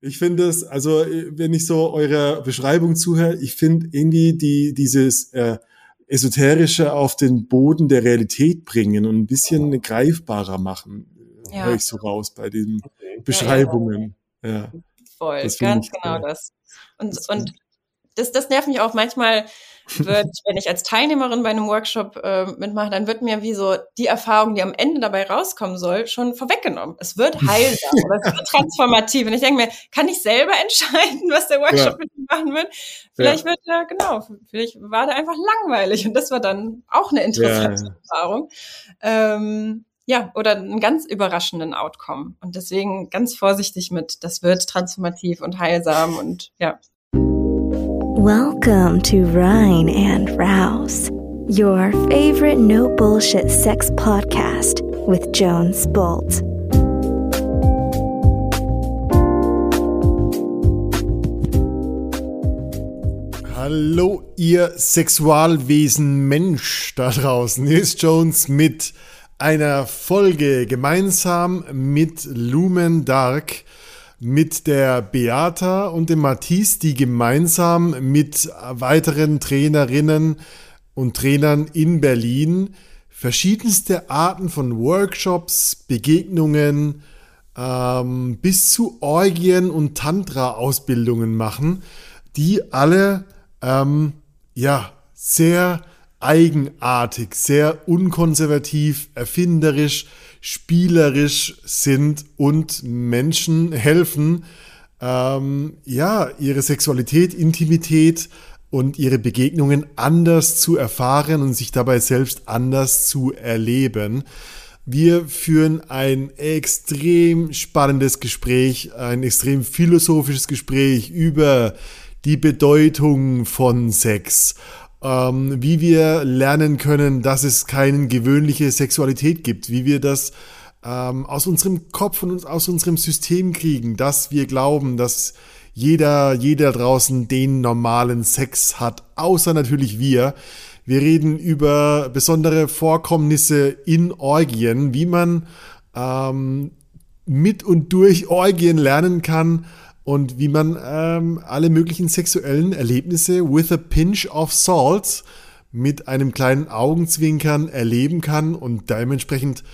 Ich finde es, also wenn ich so eurer Beschreibung zuhöre, ich finde irgendwie die dieses äh, esoterische auf den Boden der Realität bringen und ein bisschen greifbarer machen, ja. höre ich so raus bei diesen Beschreibungen. Ja, ja. Voll, ganz genau das. Und, das und das, das nervt mich auch manchmal wird, wenn ich als Teilnehmerin bei einem Workshop äh, mitmache, dann wird mir wie so die Erfahrung, die am Ende dabei rauskommen soll, schon vorweggenommen. Es wird heilsam oder es wird transformativ. Und ich denke mir, kann ich selber entscheiden, was der Workshop ja. mit mir machen wird? Vielleicht ja. wird er, genau, vielleicht war der einfach langweilig und das war dann auch eine interessante ja. Erfahrung. Ähm, ja, oder einen ganz überraschenden Outcome. Und deswegen ganz vorsichtig mit, das wird transformativ und heilsam und ja, Welcome to Rhine and Rouse, your favorite no bullshit sex podcast with Jones Bolt. Hallo, ihr Sexualwesen Mensch da draußen. Hier ist Jones mit einer Folge gemeinsam mit Lumen Dark mit der Beata und dem Matisse, die gemeinsam mit weiteren Trainerinnen und Trainern in Berlin verschiedenste Arten von Workshops, Begegnungen ähm, bis zu Orgien und Tantra-Ausbildungen machen, die alle ähm, ja sehr eigenartig, sehr unkonservativ, erfinderisch, spielerisch sind und Menschen helfen, ähm, ja, ihre Sexualität, Intimität und ihre Begegnungen anders zu erfahren und sich dabei selbst anders zu erleben. Wir führen ein extrem spannendes Gespräch, ein extrem philosophisches Gespräch über die Bedeutung von Sex ähm, wie wir lernen können, dass es keine gewöhnliche Sexualität gibt, wie wir das ähm, aus unserem Kopf und aus unserem System kriegen, dass wir glauben, dass jeder, jeder draußen den normalen Sex hat, außer natürlich wir. Wir reden über besondere Vorkommnisse in Orgien, wie man ähm, mit und durch Orgien lernen kann, und wie man ähm, alle möglichen sexuellen Erlebnisse with a pinch of salt mit einem kleinen Augenzwinkern erleben kann und dementsprechend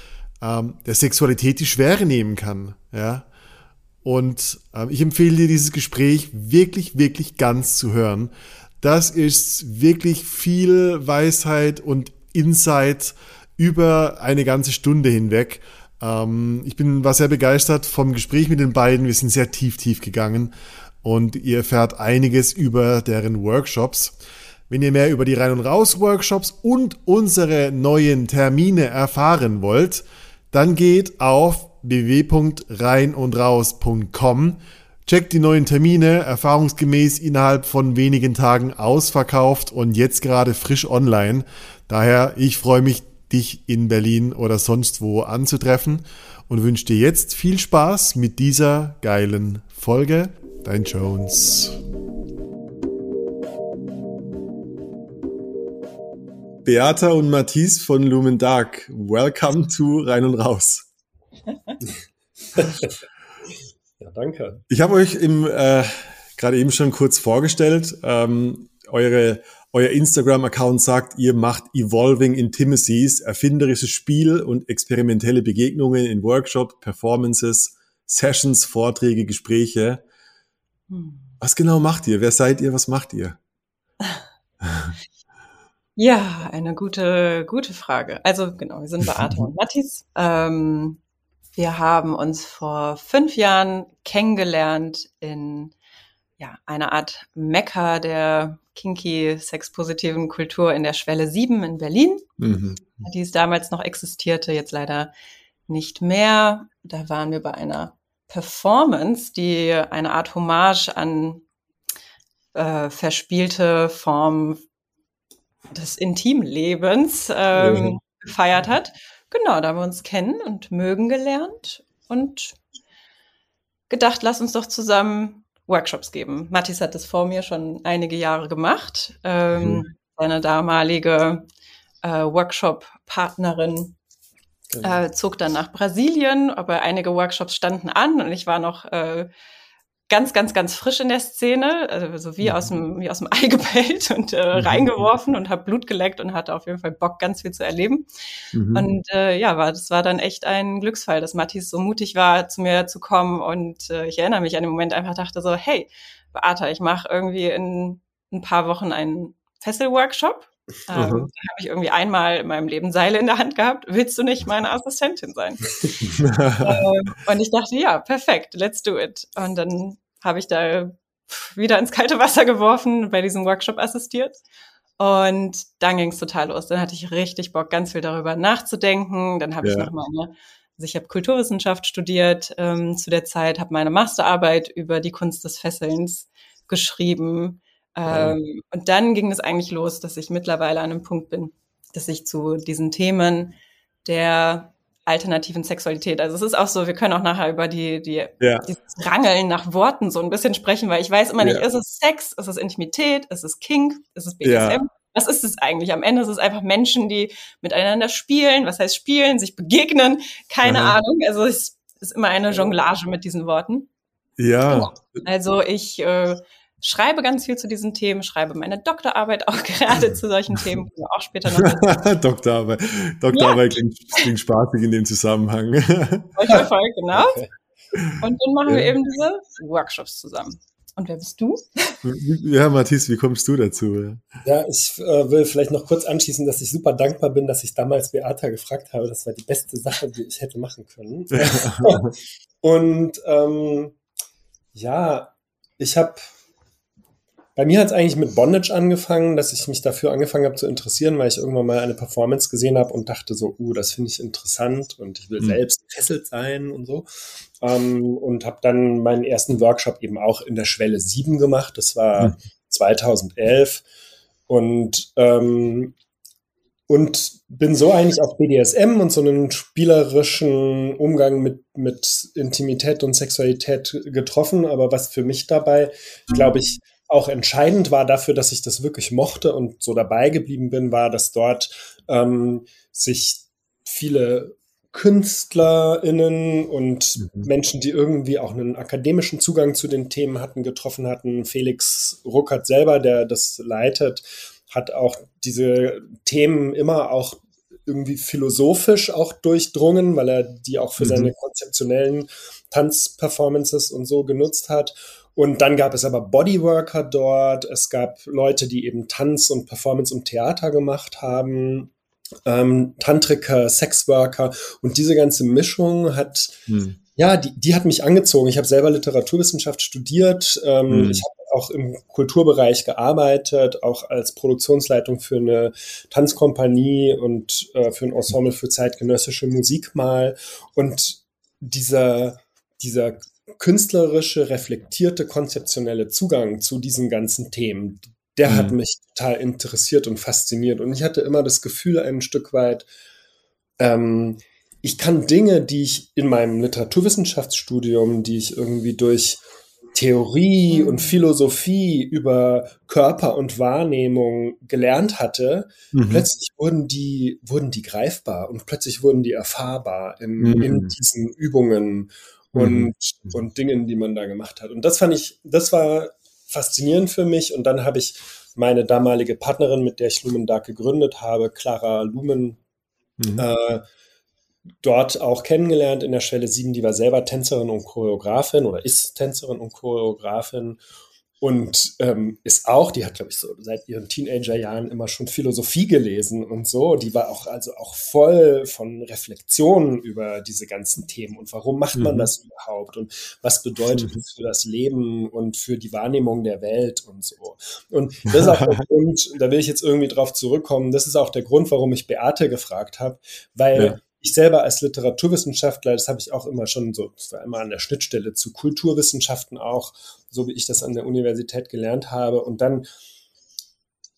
ähm, der Sexualität die Schwere nehmen kann. Ja? Und ähm, ich empfehle dir dieses Gespräch wirklich, wirklich ganz zu hören. Das ist wirklich viel Weisheit und Insight über eine ganze Stunde hinweg. Ähm, ich bin, war sehr begeistert vom Gespräch mit den beiden. Wir sind sehr tief, tief gegangen und ihr erfährt einiges über deren Workshops. Wenn ihr mehr über die Rein- und Raus-Workshops und unsere neuen Termine erfahren wollt, dann geht auf www.reinundraus.com. Checkt die neuen Termine, erfahrungsgemäß innerhalb von wenigen Tagen ausverkauft und jetzt gerade frisch online. Daher, ich freue mich dich in Berlin oder sonst wo anzutreffen und wünsche dir jetzt viel Spaß mit dieser geilen Folge. Dein Jones. Beata und Matisse von Lumen Dark, welcome to Rein und Raus. ja, danke. Ich habe euch im äh, gerade eben schon kurz vorgestellt. Ähm, eure euer Instagram-Account sagt, ihr macht Evolving Intimacies, erfinderisches Spiel und experimentelle Begegnungen in Workshop, Performances, Sessions, Vorträge, Gespräche. Hm. Was genau macht ihr? Wer seid ihr? Was macht ihr? Ja, eine gute, gute Frage. Also genau, wir sind Beate und Mathis. Ähm, wir haben uns vor fünf Jahren kennengelernt in ja, einer Art Mekka der kinky sexpositiven Kultur in der Schwelle 7 in Berlin, mhm. die es damals noch existierte, jetzt leider nicht mehr. Da waren wir bei einer Performance, die eine Art Hommage an äh, verspielte Form des Intimlebens ähm, mhm. gefeiert hat. Genau, da haben wir uns kennen und mögen gelernt und gedacht, lass uns doch zusammen Workshops geben. Mathis hat das vor mir schon einige Jahre gemacht. Ähm, mhm. Seine damalige äh, Workshop-Partnerin genau. äh, zog dann nach Brasilien, aber einige Workshops standen an und ich war noch äh, ganz, ganz, ganz frisch in der Szene, also so wie aus dem, wie aus dem Ei gepellt und äh, mhm. reingeworfen und habe Blut geleckt und hatte auf jeden Fall Bock, ganz viel zu erleben. Mhm. Und äh, ja, war, das war dann echt ein Glücksfall, dass Matthias so mutig war, zu mir zu kommen. Und äh, ich erinnere mich an den Moment einfach dachte so, hey, Beata, ich mache irgendwie in ein paar Wochen einen Fesselworkshop ähm, da habe ich irgendwie einmal in meinem Leben Seile in der Hand gehabt. Willst du nicht meine Assistentin sein? ähm, und ich dachte, ja, perfekt, let's do it. Und dann habe ich da wieder ins kalte Wasser geworfen, bei diesem Workshop assistiert. Und dann ging es total los. Dann hatte ich richtig Bock, ganz viel darüber nachzudenken. Dann habe ja. ich noch meine, also ich habe Kulturwissenschaft studiert ähm, zu der Zeit, habe meine Masterarbeit über die Kunst des Fesselns geschrieben ähm, und dann ging es eigentlich los, dass ich mittlerweile an einem Punkt bin, dass ich zu diesen Themen der alternativen Sexualität. Also es ist auch so, wir können auch nachher über die, die ja. dieses Rangeln nach Worten so ein bisschen sprechen, weil ich weiß immer nicht, ja. ist es Sex, ist es Intimität, ist es Kink, ist es BDSM? Ja. Was ist es eigentlich? Am Ende ist es einfach Menschen, die miteinander spielen. Was heißt spielen? Sich begegnen? Keine Aha. Ahnung. Also es ist immer eine Jonglage mit diesen Worten. Ja. Also ich äh, schreibe ganz viel zu diesen Themen, schreibe meine Doktorarbeit auch gerade zu solchen Themen, auch später noch. Doktorarbeit. Doktorarbeit ja. klingt, klingt spaßig in dem Zusammenhang. voll, voll, genau. Und dann machen ja. wir eben diese Workshops zusammen. Und wer bist du? Ja, Matthias, wie kommst du dazu? Ja, ich äh, will vielleicht noch kurz anschließen, dass ich super dankbar bin, dass ich damals Beata gefragt habe. Das war die beste Sache, die ich hätte machen können. Und ähm, ja, ich habe bei mir hat es eigentlich mit Bondage angefangen, dass ich mich dafür angefangen habe zu interessieren, weil ich irgendwann mal eine Performance gesehen habe und dachte so, uh, das finde ich interessant und ich will mhm. selbst gefesselt sein und so. Ähm, und habe dann meinen ersten Workshop eben auch in der Schwelle 7 gemacht. Das war mhm. 2011. Und ähm, und bin so eigentlich auf BDSM und so einen spielerischen Umgang mit, mit Intimität und Sexualität getroffen. Aber was für mich dabei, glaube ich, auch entscheidend war dafür, dass ich das wirklich mochte und so dabei geblieben bin, war, dass dort ähm, sich viele KünstlerInnen und mhm. Menschen, die irgendwie auch einen akademischen Zugang zu den Themen hatten, getroffen hatten. Felix Ruckert selber, der das leitet, hat auch diese Themen immer auch irgendwie philosophisch auch durchdrungen, weil er die auch für mhm. seine konzeptionellen Tanzperformances und so genutzt hat. Und dann gab es aber Bodyworker dort. Es gab Leute, die eben Tanz und Performance und Theater gemacht haben. Ähm, Tantriker, Sexworker und diese ganze Mischung hat, hm. ja, die, die hat mich angezogen. Ich habe selber Literaturwissenschaft studiert. Ähm, hm. Ich habe auch im Kulturbereich gearbeitet, auch als Produktionsleitung für eine Tanzkompanie und äh, für ein Ensemble für zeitgenössische Musik mal. Und dieser, dieser künstlerische, reflektierte, konzeptionelle Zugang zu diesen ganzen Themen, der mhm. hat mich total interessiert und fasziniert. Und ich hatte immer das Gefühl, ein Stück weit, ähm, ich kann Dinge, die ich in meinem Literaturwissenschaftsstudium, die ich irgendwie durch Theorie mhm. und Philosophie über Körper und Wahrnehmung gelernt hatte, mhm. plötzlich wurden die, wurden die greifbar und plötzlich wurden die erfahrbar in, mhm. in diesen Übungen und, mhm. und Dingen, die man da gemacht hat. Und das fand ich, das war faszinierend für mich. Und dann habe ich meine damalige Partnerin, mit der ich Lumen Dark gegründet habe, Clara Lumen, mhm. äh, dort auch kennengelernt in der Schwelle 7. Die war selber Tänzerin und Choreografin oder ist Tänzerin und Choreografin und ähm, ist auch, die hat, glaube ich, so seit ihren Teenagerjahren immer schon Philosophie gelesen und so. Die war auch also auch voll von Reflexionen über diese ganzen Themen und warum macht man mhm. das überhaupt und was bedeutet es für das Leben und für die Wahrnehmung der Welt und so. Und das ist auch der Grund, da will ich jetzt irgendwie drauf zurückkommen, das ist auch der Grund, warum ich Beate gefragt habe, weil ja ich selber als Literaturwissenschaftler, das habe ich auch immer schon so, das war immer an der Schnittstelle zu Kulturwissenschaften auch, so wie ich das an der Universität gelernt habe. Und dann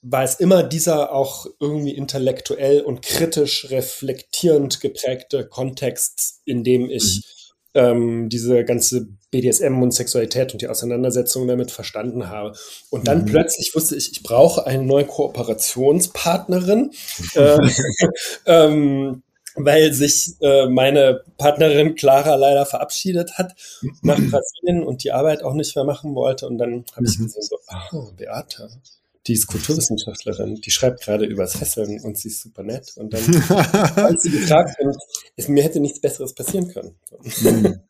war es immer dieser auch irgendwie intellektuell und kritisch reflektierend geprägte Kontext, in dem ich mhm. ähm, diese ganze BDSM und Sexualität und die Auseinandersetzung damit verstanden habe. Und dann mhm. plötzlich wusste ich, ich brauche eine neue Kooperationspartnerin. äh, ähm, weil sich äh, meine Partnerin Clara leider verabschiedet hat nach Brasilien und die Arbeit auch nicht mehr machen wollte. Und dann habe ich mhm. gesehen, so, oh, Beate, die ist Kulturwissenschaftlerin, die schreibt gerade übers Fesseln und sie ist super nett. Und dann ich sie gefragt und es, mir hätte nichts Besseres passieren können. Mhm.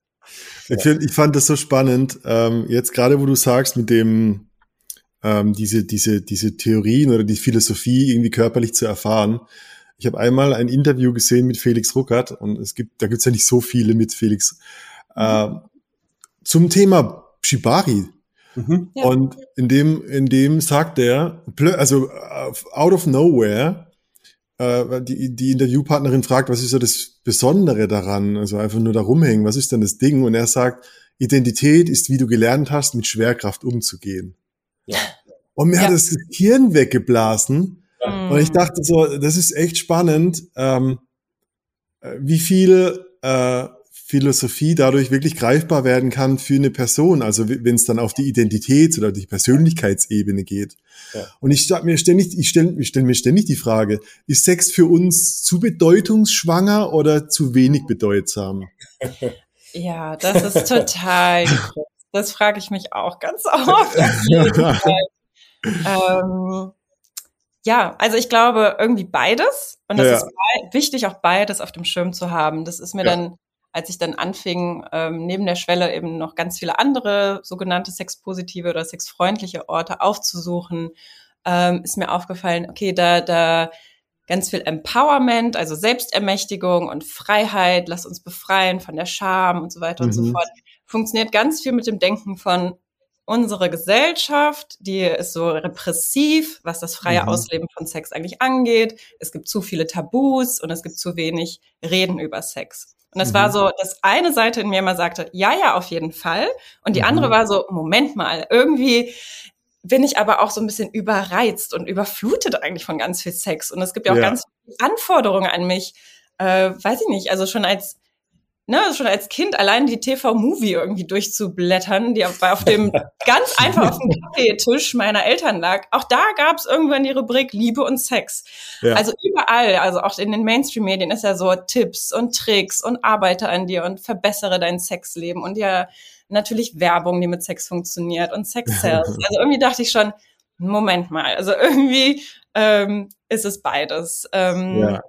Ich, find, ich fand das so spannend, ähm, jetzt gerade wo du sagst, mit dem ähm, diese, diese, diese Theorien oder die Philosophie irgendwie körperlich zu erfahren. Ich habe einmal ein Interview gesehen mit Felix Ruckert und es gibt, da gibt es ja nicht so viele mit Felix, äh, zum Thema Shibari. Mhm. Ja. Und in dem, in dem sagt er, also out of nowhere, äh, die, die Interviewpartnerin fragt, was ist so das Besondere daran? Also einfach nur da rumhängen, was ist denn das Ding? Und er sagt, Identität ist, wie du gelernt hast, mit Schwerkraft umzugehen. Ja. Und mir ja. hat das Hirn weggeblasen. Mhm. Und ich dachte so, das ist echt spannend, ähm, äh, wie viel äh, Philosophie dadurch wirklich greifbar werden kann für eine Person, also wenn es dann auf die Identitäts- oder die Persönlichkeitsebene geht. Ja. Und ich stelle mir ständig, ich stelle ich stell mir ständig die Frage, ist Sex für uns zu bedeutungsschwanger oder zu wenig bedeutsam? Ja, das ist total, das frage ich mich auch ganz oft. ähm, ja, also ich glaube irgendwie beides. Und das ja. ist wichtig, auch beides auf dem Schirm zu haben. Das ist mir ja. dann als ich dann anfing, ähm, neben der Schwelle eben noch ganz viele andere sogenannte sexpositive oder sexfreundliche Orte aufzusuchen, ähm, ist mir aufgefallen, okay, da, da ganz viel Empowerment, also Selbstermächtigung und Freiheit, lass uns befreien von der Scham und so weiter mhm. und so mhm. fort, funktioniert ganz viel mit dem Denken von unsere Gesellschaft, die ist so repressiv, was das freie mhm. Ausleben von Sex eigentlich angeht. Es gibt zu viele Tabus und es gibt zu wenig Reden über Sex. Und das mhm. war so, dass eine Seite in mir immer sagte, ja, ja, auf jeden Fall. Und die mhm. andere war so, Moment mal, irgendwie bin ich aber auch so ein bisschen überreizt und überflutet eigentlich von ganz viel Sex. Und es gibt ja auch ja. ganz viele Anforderungen an mich. Äh, weiß ich nicht, also schon als ne, schon als Kind allein die TV-Movie irgendwie durchzublättern, die auf, auf dem ganz einfach auf dem Kaffeetisch meiner Eltern lag. Auch da gab es irgendwann die Rubrik Liebe und Sex. Ja. Also überall, also auch in den Mainstream-Medien ist ja so Tipps und Tricks und arbeite an dir und verbessere dein Sexleben und ja natürlich Werbung, die mit Sex funktioniert und Sex-Sales. Also irgendwie dachte ich schon, Moment mal, also irgendwie ähm, ist es beides. Ähm, ja.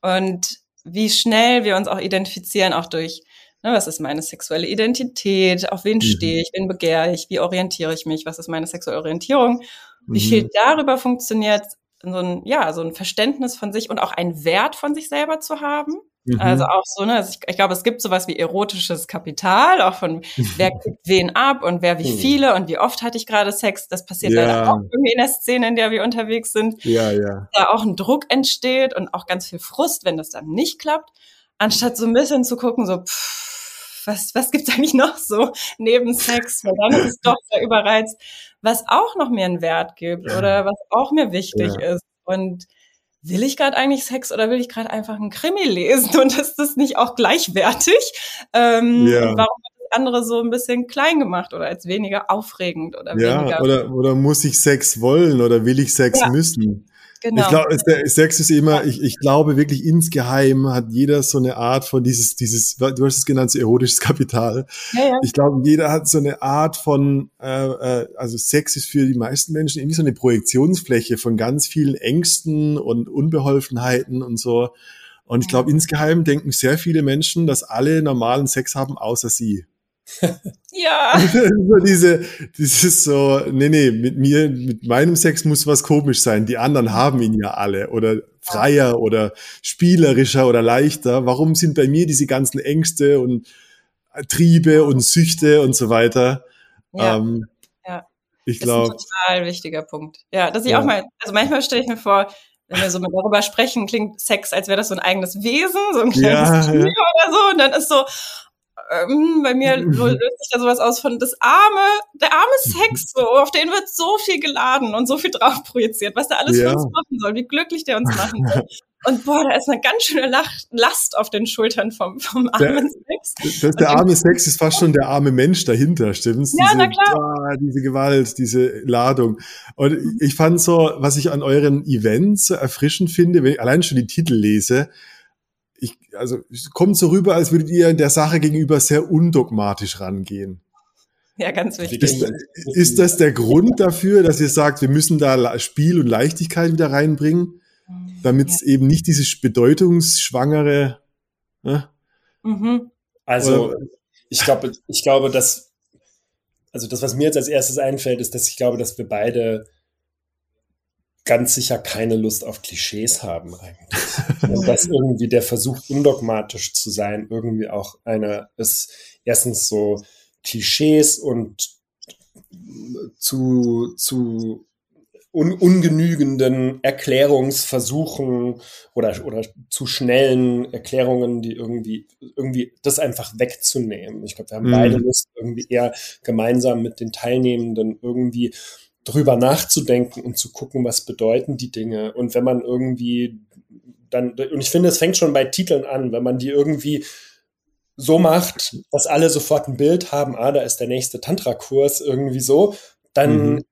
Und wie schnell wir uns auch identifizieren, auch durch, ne, was ist meine sexuelle Identität, auf wen mhm. stehe ich, wen begehre ich, wie orientiere ich mich, was ist meine sexuelle Orientierung, wie mhm. viel darüber funktioniert, so ein, ja, so ein Verständnis von sich und auch ein Wert von sich selber zu haben. Mhm. Also auch so, ne, also ich, ich, glaube, es gibt sowas wie erotisches Kapital, auch von wer gibt wen ab und wer wie mhm. viele und wie oft hatte ich gerade Sex. Das passiert ja. leider auch irgendwie in der Szene, in der wir unterwegs sind. Ja, ja. Da auch ein Druck entsteht und auch ganz viel Frust, wenn das dann nicht klappt. Anstatt so ein bisschen zu gucken, so, pff, was, was gibt's eigentlich noch so neben Sex? Weil dann ist es doch sehr überreizt, was auch noch mir einen Wert gibt oder was auch mir wichtig ja. ist. Und will ich gerade eigentlich Sex oder will ich gerade einfach einen Krimi lesen und ist das nicht auch gleichwertig? Ähm, ja. Warum hat das andere so ein bisschen klein gemacht oder als weniger aufregend oder ja, weniger? Oder, oder muss ich Sex wollen oder will ich Sex ja. müssen? Genau. Ich glaube, Sex ist immer, ich, ich glaube wirklich insgeheim hat jeder so eine Art von dieses, dieses, du hast es genannt, so erotisches Kapital. Ja, ja. Ich glaube, jeder hat so eine Art von, äh, äh, also Sex ist für die meisten Menschen irgendwie so eine Projektionsfläche von ganz vielen Ängsten und Unbeholfenheiten und so. Und ich glaube, insgeheim denken sehr viele Menschen, dass alle normalen Sex haben, außer sie. Ja. so diese, dieses so, nee, nee, mit mir, mit meinem Sex muss was komisch sein. Die anderen haben ihn ja alle oder freier oder spielerischer oder leichter. Warum sind bei mir diese ganzen Ängste und Triebe und Süchte und so weiter? Ja. Ähm, ja. Ich glaube. Das ist ein total wichtiger Punkt. Ja, dass ich ja. auch mal, also manchmal stelle ich mir vor, wenn wir so mit darüber sprechen, klingt Sex, als wäre das so ein eigenes Wesen, so ein kleines ja, Tier ja. oder so. Und dann ist so, ähm, bei mir löst sich da sowas aus von das arme, der arme Sex, so, auf den wird so viel geladen und so viel drauf projiziert, was der alles ja. für uns machen soll, wie glücklich der uns machen soll. Und boah, da ist eine ganz schöne Last auf den Schultern vom, vom armen der, Sex. Das, der arme Sex ist fast schon der arme Mensch dahinter, stimmt's? Ja, diese, na klar. Ah, diese Gewalt, diese Ladung. Und ich fand so, was ich an euren Events so erfrischend finde, wenn ich allein schon die Titel lese, ich, also es kommt so rüber, als würdet ihr in der Sache gegenüber sehr undogmatisch rangehen. Ja, ganz wichtig. Ist, ist das der Grund dafür, dass ihr sagt, wir müssen da Spiel und Leichtigkeit wieder reinbringen, damit es ja. eben nicht dieses bedeutungsschwangere. Ne? Mhm. Also Oder? ich glaube, ich glaube, dass also das, was mir jetzt als erstes einfällt, ist, dass ich glaube, dass wir beide ganz sicher keine Lust auf Klischees haben eigentlich. Und dass irgendwie der Versuch, undogmatisch zu sein, irgendwie auch einer ist, erstens so Klischees und zu, zu un, ungenügenden Erklärungsversuchen oder, oder zu schnellen Erklärungen, die irgendwie, irgendwie das einfach wegzunehmen. Ich glaube, wir haben mhm. beide Lust, irgendwie eher gemeinsam mit den Teilnehmenden irgendwie drüber nachzudenken und zu gucken, was bedeuten die Dinge. Und wenn man irgendwie dann, und ich finde, es fängt schon bei Titeln an, wenn man die irgendwie so macht, dass alle sofort ein Bild haben, ah, da ist der nächste Tantra-Kurs irgendwie so, dann, mhm.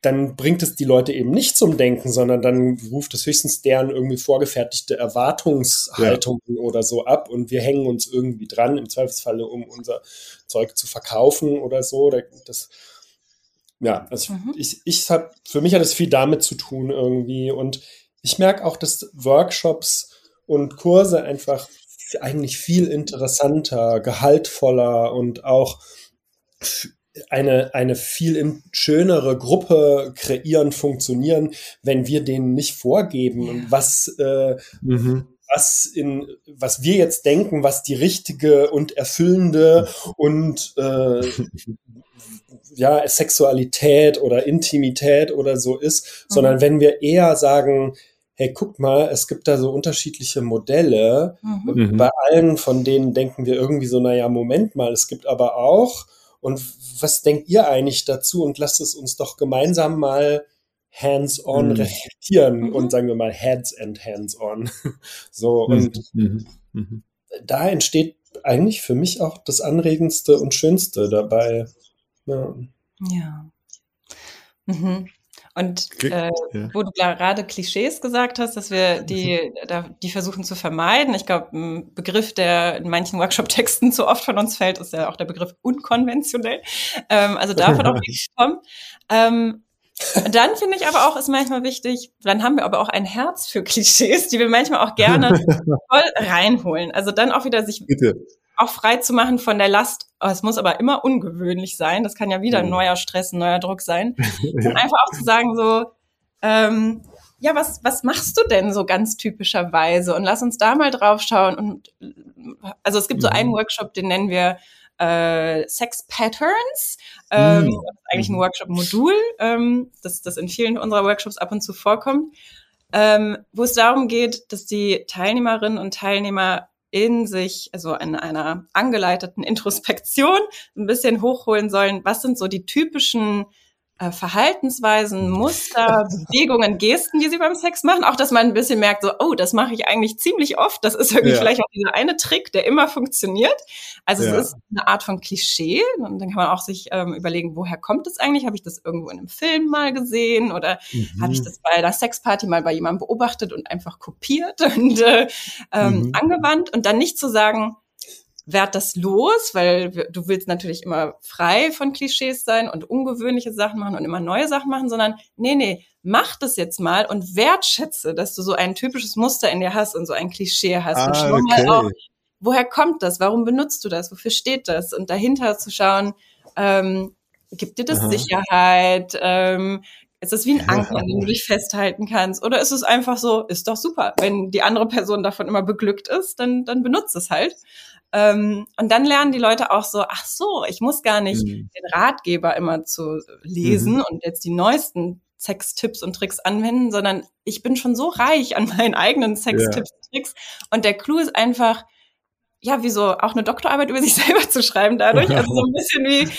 dann bringt es die Leute eben nicht zum Denken, sondern dann ruft es höchstens deren irgendwie vorgefertigte Erwartungshaltungen ja. oder so ab und wir hängen uns irgendwie dran, im Zweifelsfalle, um unser Zeug zu verkaufen oder so. Das, ja, also mhm. ich, ich habe, für mich hat es viel damit zu tun irgendwie und ich merke auch, dass Workshops und Kurse einfach eigentlich viel interessanter, gehaltvoller und auch eine, eine viel schönere Gruppe kreieren, funktionieren, wenn wir denen nicht vorgeben, was, äh, mhm. Was, in, was wir jetzt denken, was die richtige und erfüllende und äh, ja, Sexualität oder Intimität oder so ist, mhm. sondern wenn wir eher sagen, hey, guck mal, es gibt da so unterschiedliche Modelle. Mhm. Bei allen von denen denken wir irgendwie so, naja, Moment mal, es gibt aber auch, und was denkt ihr eigentlich dazu? Und lasst es uns doch gemeinsam mal hands-on mhm. reflektieren mhm. und sagen wir mal heads and hands-on. so, mhm. und mhm. da entsteht eigentlich für mich auch das Anregendste und Schönste dabei. Ja. ja. Mhm. Und äh, ja. wo du gerade Klischees gesagt hast, dass wir die, da, die versuchen zu vermeiden. Ich glaube, ein Begriff, der in manchen Workshop-Texten zu oft von uns fällt, ist ja auch der Begriff unkonventionell. Ähm, also davon auch nicht kommen. Ähm, dann finde ich aber auch, ist manchmal wichtig, dann haben wir aber auch ein Herz für Klischees, die wir manchmal auch gerne voll reinholen. Also dann auch wieder sich Bitte auch frei zu machen von der Last. Oh, es muss aber immer ungewöhnlich sein. Das kann ja wieder ein neuer Stress, ein neuer Druck sein. ja. Und einfach auch zu sagen so, ähm, ja, was, was machst du denn so ganz typischerweise? Und lass uns da mal drauf schauen. Und also es gibt so einen mhm. Workshop, den nennen wir äh, Sex Patterns. Ähm, mhm. Das ist eigentlich ein mhm. Workshop-Modul, ähm, das, das in vielen unserer Workshops ab und zu vorkommt, ähm, wo es darum geht, dass die Teilnehmerinnen und Teilnehmer in sich, also in einer angeleiteten Introspektion, ein bisschen hochholen sollen, was sind so die typischen Verhaltensweisen, Muster, Bewegungen, Gesten, die sie beim Sex machen. Auch, dass man ein bisschen merkt, so, oh, das mache ich eigentlich ziemlich oft. Das ist irgendwie ja. vielleicht auch dieser eine Trick, der immer funktioniert. Also ja. es ist eine Art von Klischee. Und dann kann man auch sich ähm, überlegen, woher kommt es eigentlich? Habe ich das irgendwo in einem Film mal gesehen? Oder mhm. habe ich das bei einer Sexparty mal bei jemandem beobachtet und einfach kopiert und äh, ähm, mhm. angewandt? Und dann nicht zu sagen, werd das los, weil du willst natürlich immer frei von Klischees sein und ungewöhnliche Sachen machen und immer neue Sachen machen, sondern nee, nee, mach das jetzt mal und wertschätze, dass du so ein typisches Muster in dir hast und so ein Klischee hast. Ah, und schau okay. mal auch, woher kommt das? Warum benutzt du das? Wofür steht das? Und dahinter zu schauen, ähm, gibt dir das Aha. Sicherheit? Ähm, ist das wie ein Anker, an dem du dich festhalten kannst? Oder ist es einfach so, ist doch super. Wenn die andere Person davon immer beglückt ist, dann, dann benutzt es halt. Ähm, und dann lernen die Leute auch so, ach so, ich muss gar nicht mhm. den Ratgeber immer zu lesen mhm. und jetzt die neuesten Sextipps und Tricks anwenden, sondern ich bin schon so reich an meinen eigenen Sextipps ja. und Tricks. Und der Clou ist einfach, ja, wie so auch eine Doktorarbeit über sich selber zu schreiben dadurch. Also so ein bisschen wie,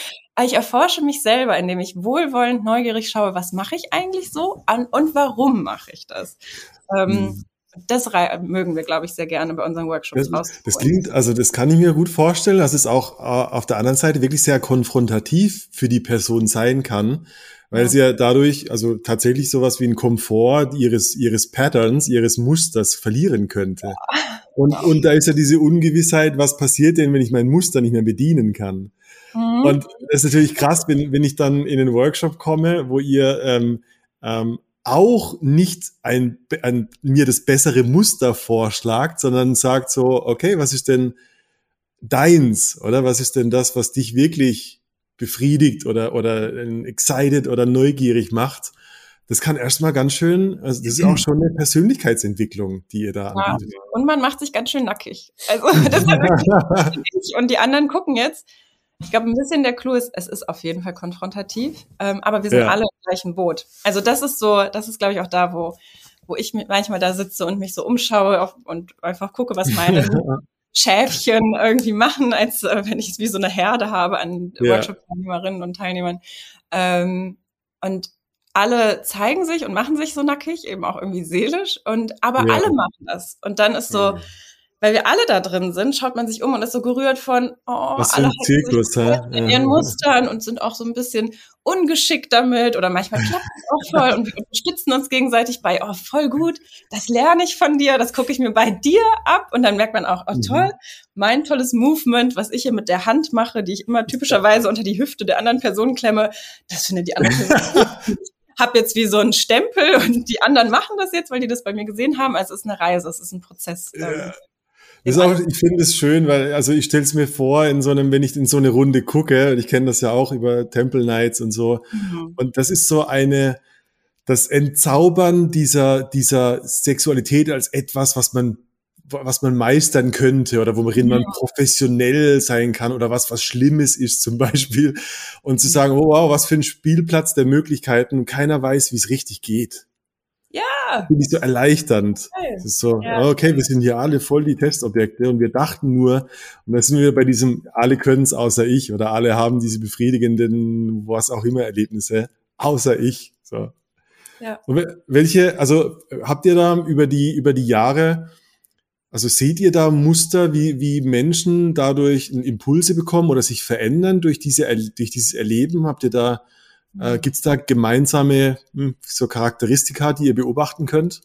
ich erforsche mich selber, indem ich wohlwollend neugierig schaue, was mache ich eigentlich so und warum mache ich das? Ähm, mhm. Das mögen wir, glaube ich, sehr gerne bei unseren Workshops das, das klingt, also das kann ich mir gut vorstellen, dass es auch äh, auf der anderen Seite wirklich sehr konfrontativ für die Person sein kann, weil ja. sie ja dadurch, also tatsächlich sowas wie ein Komfort ihres, ihres Patterns, ihres Musters verlieren könnte. Und, und da ist ja diese Ungewissheit, was passiert denn, wenn ich mein Muster nicht mehr bedienen kann? Mhm. Und das ist natürlich krass, wenn, wenn ich dann in den Workshop komme, wo ihr ähm, ähm, auch nicht ein, ein, mir das bessere Muster vorschlagt, sondern sagt so, okay, was ist denn deins, oder was ist denn das, was dich wirklich befriedigt oder, oder excited oder neugierig macht? Das kann erstmal ganz schön, also das ist auch schon eine Persönlichkeitsentwicklung, die ihr da anbietet. Ja. Und man macht sich ganz schön nackig. Also das ist wirklich, und die anderen gucken jetzt, ich glaube, ein bisschen der Clou ist, es ist auf jeden Fall konfrontativ, ähm, aber wir sind ja. alle im gleichen Boot. Also das ist so, das ist, glaube ich, auch da, wo, wo ich manchmal da sitze und mich so umschaue auf, und einfach gucke, was meine Schäfchen irgendwie machen, als äh, wenn ich es wie so eine Herde habe an ja. Workshop-Teilnehmerinnen und Teilnehmern. Ähm, und alle zeigen sich und machen sich so nackig, eben auch irgendwie seelisch, und aber ja. alle machen das. Und dann ist so, mhm weil wir alle da drin sind, schaut man sich um und ist so gerührt von, oh, Was alle Zirkus, in ihren Mustern und sind auch so ein bisschen ungeschickt damit oder manchmal klappt es auch voll und wir unterstützen uns gegenseitig bei, oh, voll gut, das lerne ich von dir, das gucke ich mir bei dir ab und dann merkt man auch, oh, toll, mein tolles Movement, was ich hier mit der Hand mache, die ich immer typischerweise unter die Hüfte der anderen Person klemme, das findet die andere Person habe jetzt wie so einen Stempel und die anderen machen das jetzt, weil die das bei mir gesehen haben. Also es ist eine Reise, es ist ein Prozess. Ja. Ist auch, ich finde es schön, weil, also ich stelle es mir vor, in so einem, wenn ich in so eine Runde gucke, und ich kenne das ja auch über Temple Nights und so, mhm. und das ist so eine, das Entzaubern dieser, dieser Sexualität als etwas, was man, was man meistern könnte oder worin ja. man professionell sein kann oder was, was Schlimmes ist zum Beispiel. Und zu sagen, oh wow, was für ein Spielplatz der Möglichkeiten, keiner weiß, wie es richtig geht. Ja. Finde ich so erleichternd. Okay. Das ist so, ja. okay, wir sind hier alle voll die Testobjekte und wir dachten nur, und da sind wir bei diesem, alle können es außer ich oder alle haben diese befriedigenden, was auch immer Erlebnisse, außer ich. So. Ja. Und welche, also habt ihr da über die, über die Jahre, also seht ihr da Muster, wie, wie Menschen dadurch Impulse bekommen oder sich verändern durch diese, durch dieses Erleben? Habt ihr da äh, Gibt es da gemeinsame hm, so Charakteristika, die ihr beobachten könnt?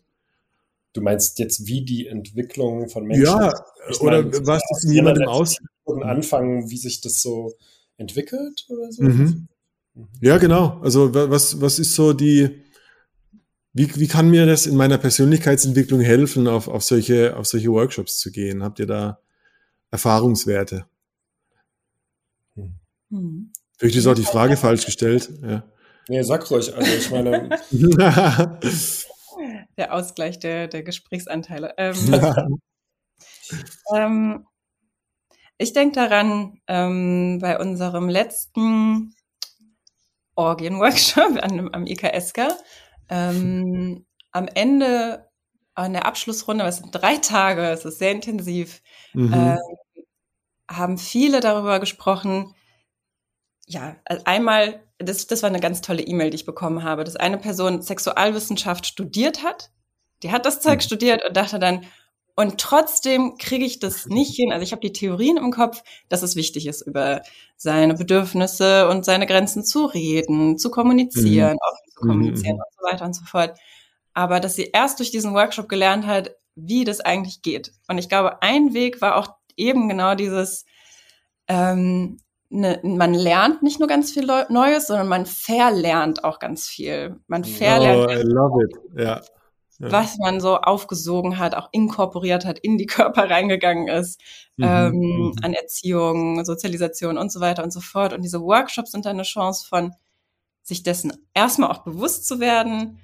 Du meinst jetzt, wie die Entwicklung von Menschen? Ja, ich oder meine, was ist in jemandem aus? Anfangen, wie sich das so entwickelt oder so? Mhm. mhm. Ja, genau. Also was, was ist so die, wie, wie kann mir das in meiner Persönlichkeitsentwicklung helfen, auf, auf, solche, auf solche Workshops zu gehen? Habt ihr da Erfahrungswerte? Hm. Vielleicht ist auch die Frage falsch gestellt. Ja. Nee, sag ruhig. Also ich meine. der Ausgleich der, der Gesprächsanteile. Ähm, ähm, ich denke daran, ähm, bei unserem letzten Orgien-Workshop am IKSK, ähm, am Ende an der Abschlussrunde, was sind drei Tage, es ist sehr intensiv, mhm. äh, haben viele darüber gesprochen, ja, also einmal, das, das war eine ganz tolle E-Mail, die ich bekommen habe, dass eine Person Sexualwissenschaft studiert hat. Die hat das Zeug mhm. studiert und dachte dann, und trotzdem kriege ich das nicht hin. Also ich habe die Theorien im Kopf, dass es wichtig ist, über seine Bedürfnisse und seine Grenzen zu reden, zu kommunizieren, mhm. offen zu kommunizieren mhm. und so weiter und so fort. Aber dass sie erst durch diesen Workshop gelernt hat, wie das eigentlich geht. Und ich glaube, ein Weg war auch eben genau dieses, ähm, ne, man lernt nicht nur ganz viel Neues, sondern man verlernt auch ganz viel. Man verlernt, oh, love it. Ja. Was man so aufgesogen hat, auch inkorporiert hat, in die Körper reingegangen ist, mhm. ähm, mhm. an Erziehung, Sozialisation und so weiter und so fort. Und diese Workshops sind dann eine Chance von, sich dessen erstmal auch bewusst zu werden,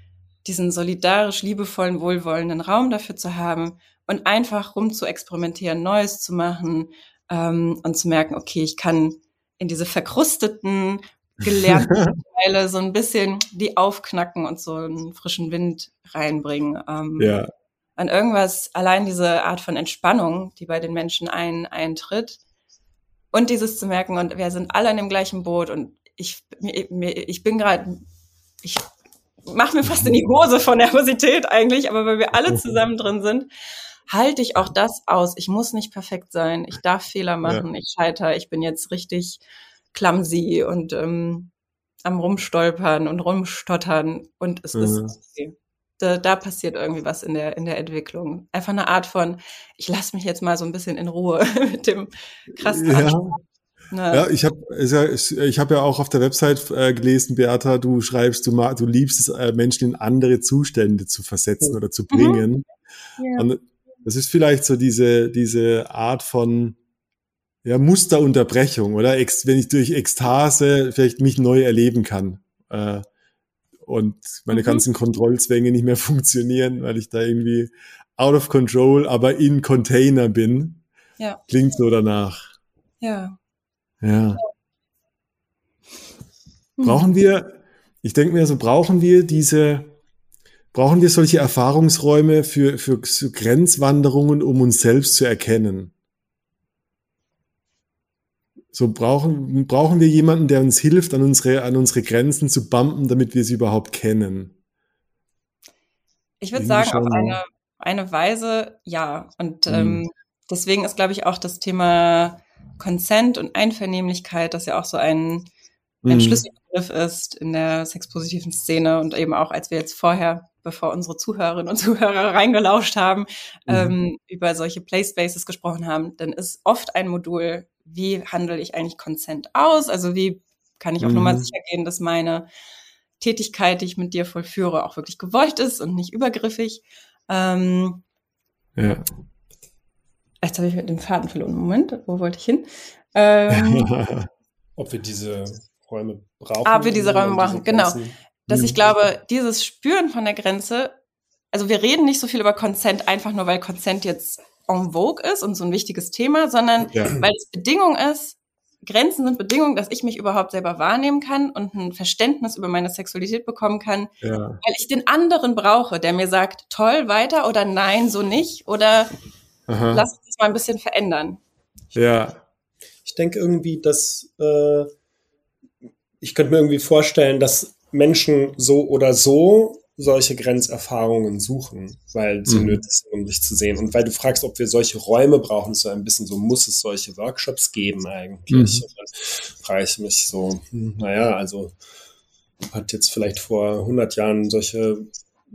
diesen solidarisch liebevollen, wohlwollenden Raum dafür zu haben und einfach rum zu experimentieren, Neues zu machen ähm, und zu merken, okay, ich kann in diese verkrusteten, gelernten Teile so ein bisschen die aufknacken und so einen frischen Wind reinbringen. Ähm, ja. An irgendwas, allein diese Art von Entspannung, die bei den Menschen ein, eintritt. Und dieses zu merken, und wir sind alle in dem gleichen Boot und ich, mir, ich bin gerade, ich mache mir fast in die Hose von Nervosität eigentlich, aber weil wir alle zusammen drin sind, halte ich auch das aus. Ich muss nicht perfekt sein. Ich darf Fehler machen. Ja. Ich scheiter. Ich bin jetzt richtig clumsy und ähm, am rumstolpern und rumstottern und es mhm. ist okay. Da, da, passiert irgendwie was in der in der Entwicklung. Einfach eine Art von, ich lasse mich jetzt mal so ein bisschen in Ruhe mit dem krassen ja. Ne? Ja, ich habe ich habe ja auch auf der Website äh, gelesen, Beata, du schreibst, du, du liebst es, äh, Menschen in andere Zustände zu versetzen oder zu mhm. bringen. Mhm. Ja. Und das ist vielleicht so diese, diese Art von ja, Musterunterbrechung, oder? Ex, wenn ich durch Ekstase vielleicht mich neu erleben kann. Äh, und meine mhm. ganzen Kontrollzwänge nicht mehr funktionieren, weil ich da irgendwie out of control, aber in Container bin. Ja. Klingt so danach. Ja. Ja. Brauchen wir, ich denke mir so, brauchen wir diese, brauchen wir solche Erfahrungsräume für, für Grenzwanderungen, um uns selbst zu erkennen? So brauchen, brauchen wir jemanden, der uns hilft, an unsere, an unsere Grenzen zu bumpen, damit wir sie überhaupt kennen. Ich würde sagen, auf eine, eine Weise ja. Und mhm. ähm, deswegen ist, glaube ich, auch das Thema Consent und Einvernehmlichkeit, das ja auch so ein, ein mhm. Schlüsselbegriff ist in der sexpositiven Szene und eben auch, als wir jetzt vorher, bevor unsere Zuhörerinnen und Zuhörer reingelauscht haben, mhm. ähm, über solche Playspaces gesprochen haben, dann ist oft ein Modul, wie handle ich eigentlich Consent aus? Also wie kann ich auf mhm. Nummer sicher gehen, dass meine Tätigkeit, die ich mit dir vollführe, auch wirklich gewollt ist und nicht übergriffig. Ähm, ja. Jetzt habe ich mit dem Faden verloren. Moment, wo wollte ich hin? Ähm, Ob wir diese Räume brauchen. Ah, wir diese Räume brauchen, genau. Dass ich glaube, dieses Spüren von der Grenze, also wir reden nicht so viel über Consent einfach nur, weil Consent jetzt en vogue ist und so ein wichtiges Thema, sondern ja. weil es Bedingung ist, Grenzen sind Bedingungen, dass ich mich überhaupt selber wahrnehmen kann und ein Verständnis über meine Sexualität bekommen kann, ja. weil ich den anderen brauche, der mir sagt, toll, weiter oder nein, so nicht oder Aha. lass uns das mal ein bisschen verändern. Ja. Ich denke irgendwie, dass äh, ich könnte mir irgendwie vorstellen, dass Menschen so oder so solche Grenzerfahrungen suchen, weil sie mhm. nötig sind, um dich zu sehen. Und weil du fragst, ob wir solche Räume brauchen, so ein bisschen so, muss es solche Workshops geben eigentlich? Mhm. Und dann frage ich mich so, naja, also hat jetzt vielleicht vor 100 Jahren solche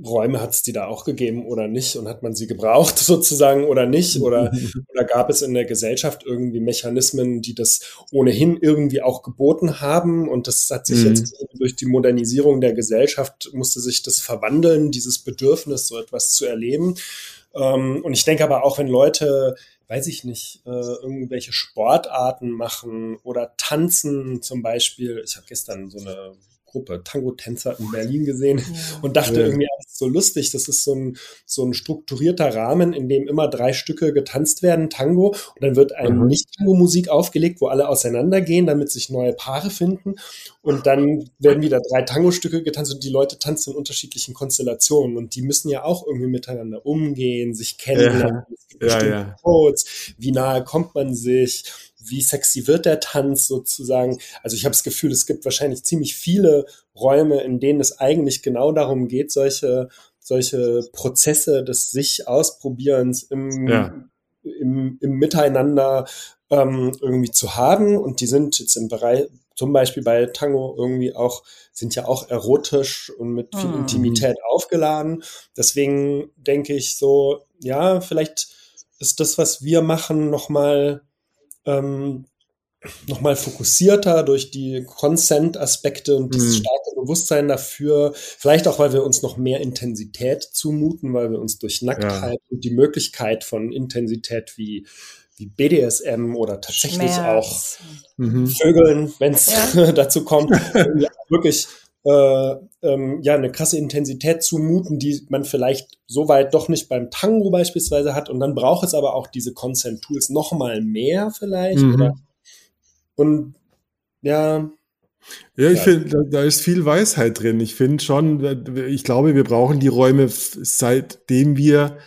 Räume hat es die da auch gegeben oder nicht und hat man sie gebraucht sozusagen oder nicht oder, oder gab es in der Gesellschaft irgendwie Mechanismen, die das ohnehin irgendwie auch geboten haben und das hat sich mhm. jetzt durch die Modernisierung der Gesellschaft musste sich das verwandeln, dieses Bedürfnis, so etwas zu erleben. Ähm, und ich denke aber auch, wenn Leute weiß ich nicht, äh, irgendwelche Sportarten machen oder tanzen zum Beispiel. Ich habe gestern so eine Gruppe Tango-Tänzer in Berlin gesehen ja. und dachte ja. irgendwie, das ist so lustig. Das ist so ein, so ein strukturierter Rahmen, in dem immer drei Stücke getanzt werden, Tango, und dann wird eine mhm. Nicht-Tango-Musik aufgelegt, wo alle auseinandergehen, damit sich neue Paare finden. Und dann werden wieder drei Tango-Stücke getanzt und die Leute tanzen in unterschiedlichen Konstellationen. Und die müssen ja auch irgendwie miteinander umgehen, sich kennenlernen. Ja. Es gibt bestimmte Codes. Wie nahe kommt man sich? Wie sexy wird der Tanz sozusagen. Also ich habe das Gefühl, es gibt wahrscheinlich ziemlich viele Räume, in denen es eigentlich genau darum geht, solche, solche Prozesse des sich Ausprobierens im, ja. im, im Miteinander ähm, irgendwie zu haben. Und die sind jetzt im Bereich, zum Beispiel bei Tango irgendwie auch, sind ja auch erotisch und mit viel mhm. Intimität aufgeladen. Deswegen denke ich so, ja, vielleicht ist das, was wir machen, nochmal ähm, nochmal fokussierter durch die Consent-Aspekte und dieses mhm. starke Bewusstsein dafür. Vielleicht auch, weil wir uns noch mehr Intensität zumuten, weil wir uns durch Nacktheit ja. und die Möglichkeit von Intensität wie wie BDSM oder tatsächlich Schmerz. auch mhm. Vögeln, wenn es ja. dazu kommt, wirklich äh, ähm, ja eine krasse Intensität zumuten, die man vielleicht so weit doch nicht beim Tango beispielsweise hat. Und dann braucht es aber auch diese Consent-Tools noch mal mehr vielleicht. Mhm. Oder? Und ja. Ja, ich finde, da, da, ist viel Weisheit drin. Ich finde schon, ich glaube, wir brauchen die Räume, seitdem wir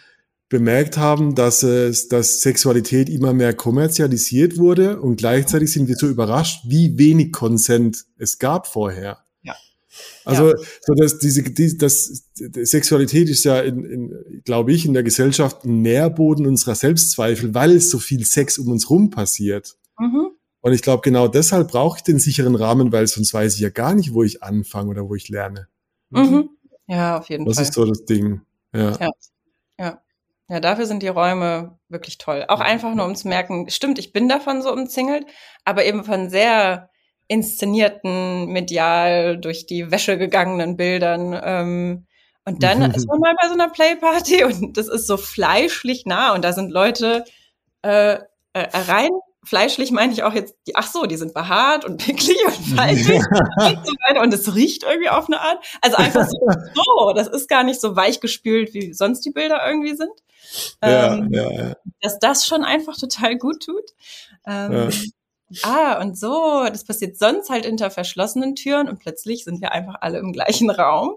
bemerkt haben, dass es, dass Sexualität immer mehr kommerzialisiert wurde und gleichzeitig sind wir so überrascht, wie wenig Consent es gab vorher. Also, ja. so dass diese, die, das, Sexualität ist ja, in, in, glaube ich, in der Gesellschaft ein Nährboden unserer Selbstzweifel, weil so viel Sex um uns rum passiert. Mhm. Und ich glaube, genau deshalb brauche ich den sicheren Rahmen, weil sonst weiß ich ja gar nicht, wo ich anfange oder wo ich lerne. Mhm. Ja, auf jeden das Fall. Das ist so das Ding. Ja. ja. Ja. Ja, dafür sind die Räume wirklich toll. Auch einfach nur, um zu merken, stimmt, ich bin davon so umzingelt, aber eben von sehr inszenierten, medial durch die Wäsche gegangenen Bildern. Ähm, und dann ist man mal bei so einer Playparty und das ist so fleischlich nah und da sind Leute äh, äh, rein fleischlich meine ich auch jetzt, die, ach so, die sind behaart und picklig und faltig und so weiter und es riecht irgendwie auf eine Art. Also einfach so, so, das ist gar nicht so weich gespült, wie sonst die Bilder irgendwie sind. Ja, ähm, ja, ja. Dass das schon einfach total gut tut. Ähm, ja. Ah, und so, das passiert sonst halt hinter verschlossenen Türen und plötzlich sind wir einfach alle im gleichen Raum.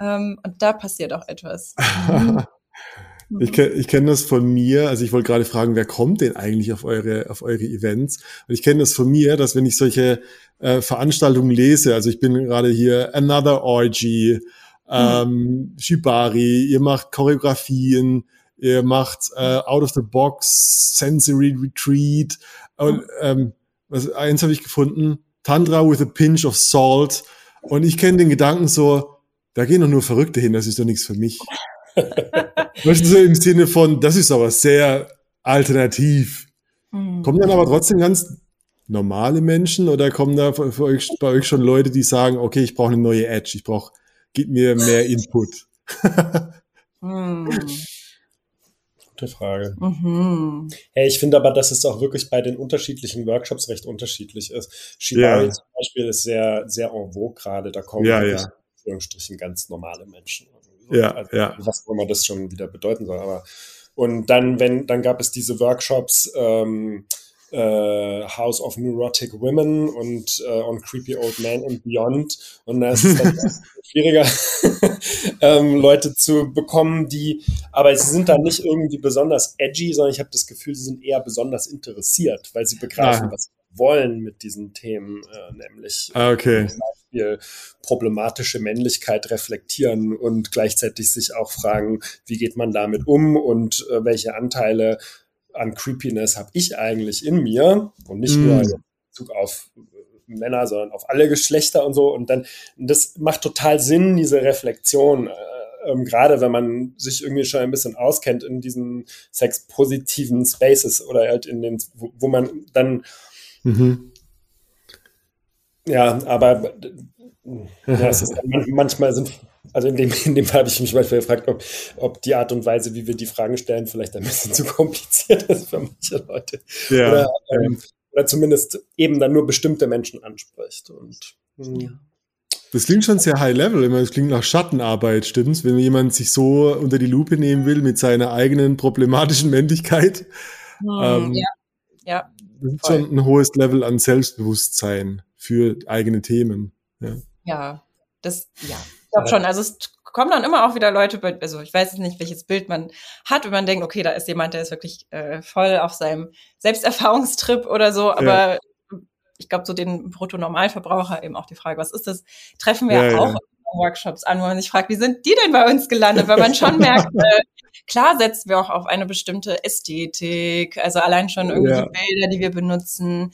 Ähm, und da passiert auch etwas. Ich, mhm. ich kenne das von mir, also ich wollte gerade fragen, wer kommt denn eigentlich auf eure, auf eure Events? Und ich kenne das von mir, dass wenn ich solche äh, Veranstaltungen lese, also ich bin gerade hier Another Orgy, ähm, Shibari, ihr macht Choreografien, ihr macht äh, Out of the Box, Sensory Retreat und ähm, was, eins habe ich gefunden, Tantra with a pinch of salt und ich kenne den Gedanken so, da gehen doch nur Verrückte hin, das ist doch nichts für mich. Du, so im Sinne von, das ist aber sehr alternativ. Mhm. Kommen dann aber trotzdem ganz normale Menschen oder kommen da für euch, bei euch schon Leute, die sagen, okay, ich brauche eine neue Edge, ich brauche, gib mir mehr Input? mhm. Gute Frage. Mhm. Hey, ich finde aber, dass es auch wirklich bei den unterschiedlichen Workshops recht unterschiedlich ist. Shibari ja. zum Beispiel ist sehr, sehr en vogue gerade. Da kommen ja, ja. Anführungsstrichen ganz normale Menschen. Ja, also, ja. Was auch immer das schon wieder bedeuten soll. Aber und dann, wenn, dann gab es diese Workshops ähm, äh, House of Neurotic Women und äh, On Creepy Old Man and Beyond. Und da ist es dann schwieriger, ähm, Leute zu bekommen, die, aber sie sind dann nicht irgendwie besonders edgy, sondern ich habe das Gefühl, sie sind eher besonders interessiert, weil sie begreifen, ah. was sie wollen mit diesen Themen, äh, nämlich ah, okay. Beispiel problematische Männlichkeit reflektieren und gleichzeitig sich auch fragen, wie geht man damit um und äh, welche Anteile an Creepiness habe ich eigentlich in mir und nicht mm. nur in Bezug auf äh, Männer, sondern auf alle Geschlechter und so. Und dann, das macht total Sinn, diese Reflexion, äh, ähm, gerade wenn man sich irgendwie schon ein bisschen auskennt in diesen sexpositiven Spaces oder halt in den, wo, wo man dann mhm. Ja, aber ja, es ist manchmal sind, also in dem, in dem Fall habe ich mich manchmal gefragt, ob, ob die Art und Weise, wie wir die Fragen stellen, vielleicht ein bisschen zu kompliziert ist für manche Leute. Ja, oder, ähm, oder zumindest eben dann nur bestimmte Menschen anspricht. Und, hm. ja. Das klingt schon sehr high level. Das klingt nach Schattenarbeit, stimmt's? Wenn jemand sich so unter die Lupe nehmen will mit seiner eigenen problematischen Männlichkeit. Hm, ähm, ja. ja. Das ist schon ein hohes Level an Selbstbewusstsein für eigene Themen. Ja, ja das, ja, glaube schon. Also es kommen dann immer auch wieder Leute, also ich weiß jetzt nicht, welches Bild man hat, wenn man denkt, okay, da ist jemand, der ist wirklich äh, voll auf seinem Selbsterfahrungstrip oder so, aber ja. ich glaube, so den Brutto-Normalverbraucher eben auch die Frage, was ist das, treffen wir ja, auch ja. Workshops an, wo man sich fragt, wie sind die denn bei uns gelandet? Weil man schon merkt, äh, klar setzen wir auch auf eine bestimmte Ästhetik, also allein schon irgendwie ja. Bilder, die wir benutzen,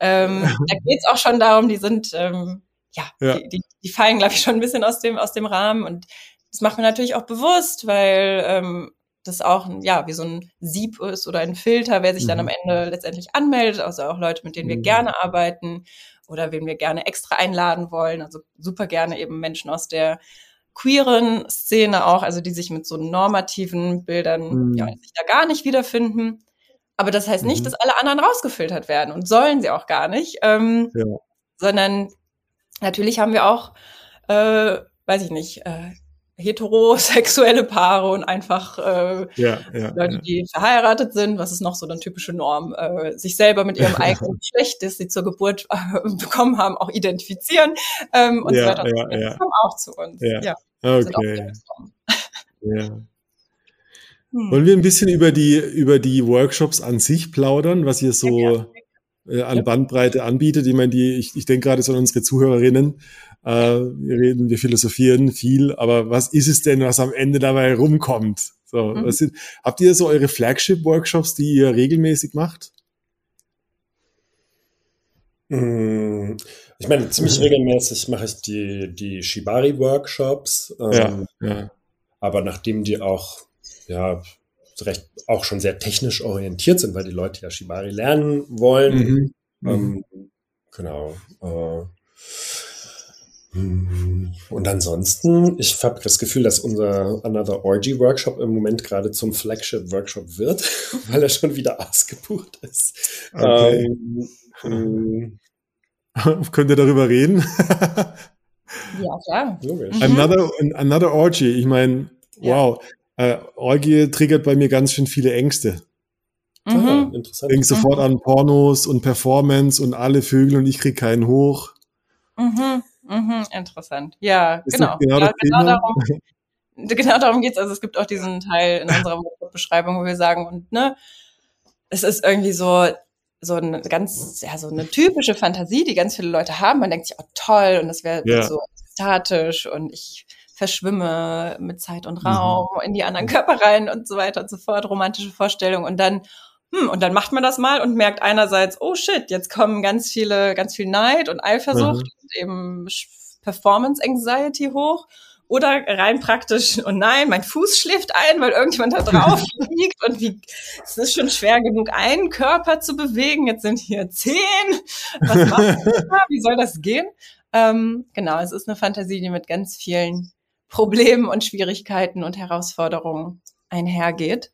ähm, da geht es auch schon darum, die sind, ähm, ja, ja. Die, die, die, fallen, glaube ich, schon ein bisschen aus dem, aus dem Rahmen. Und das macht man natürlich auch bewusst, weil ähm, das auch ja wie so ein Sieb ist oder ein Filter, wer sich mhm. dann am mhm. Ende letztendlich anmeldet, also auch Leute, mit denen wir mhm. gerne arbeiten oder wen wir gerne extra einladen wollen. Also super gerne eben Menschen aus der queeren Szene auch, also die sich mit so normativen Bildern mhm. ja, sich da gar nicht wiederfinden. Aber das heißt nicht, mhm. dass alle anderen rausgefiltert werden und sollen sie auch gar nicht. Ähm, ja. Sondern natürlich haben wir auch, äh, weiß ich nicht, äh, heterosexuelle Paare und einfach äh, ja, ja, Leute, ja. die verheiratet sind, was ist noch so eine typische Norm, äh, sich selber mit ihrem eigenen Geschlecht, das sie zur Geburt äh, bekommen haben, auch identifizieren ähm, und so weiter. Ja, ja. kommen auch zu uns. Ja, ja. okay. Ja. Hm. Wollen wir ein bisschen über die, über die Workshops an sich plaudern, was ihr so äh, an Bandbreite anbietet? Ich meine, die, ich, ich denke gerade so an unsere Zuhörerinnen. Äh, wir reden, wir philosophieren viel, aber was ist es denn, was am Ende dabei rumkommt? So, mhm. was sind, habt ihr so eure Flagship-Workshops, die ihr regelmäßig macht? Mm, ich meine, ziemlich regelmäßig mache ich die, die Shibari-Workshops. Ähm, ja, ja. Aber nachdem die auch, ja, recht auch schon sehr technisch orientiert sind, weil die Leute ja Shibari lernen wollen. Mhm. Ähm, mhm. genau. Äh, mm, und ansonsten, ich habe das Gefühl, dass unser Another Orgy Workshop im Moment gerade zum Flagship Workshop wird, weil er schon wieder ausgebucht ist. Okay. Ähm, ähm, Könnt ihr darüber reden? ja, klar. Mhm. Another, another Orgy. Ich meine, wow. Äh, Orgie triggert bei mir ganz schön viele Ängste. Mhm. Ah, interessant. Denk sofort mhm. an Pornos und Performance und alle Vögel und ich krieg keinen hoch. Mhm, mhm, interessant. Ja, Ist genau. Genau, ja, genau darum, genau darum geht's. Also es gibt auch diesen Teil in unserer Beschreibung, wo wir sagen, und ne, es ist irgendwie so, so eine ganz, ja, so eine typische Fantasie, die ganz viele Leute haben. Man denkt sich, oh toll, und das wäre ja. so statisch und ich verschwimme mit Zeit und Raum mhm. in die anderen Körper rein und so weiter und so fort, romantische Vorstellungen. Und dann, hm, und dann macht man das mal und merkt einerseits, oh shit, jetzt kommen ganz viele, ganz viel Neid und Eifersucht mhm. und eben Performance Anxiety hoch. Oder rein praktisch, und nein, mein Fuß schläft ein, weil irgendjemand da drauf liegt und wie, es ist schon schwer genug, einen Körper zu bewegen. Jetzt sind hier zehn. Was macht da? Wie soll das gehen? Ähm, genau, es ist eine Fantasie, die mit ganz vielen Problemen und Schwierigkeiten und Herausforderungen einhergeht.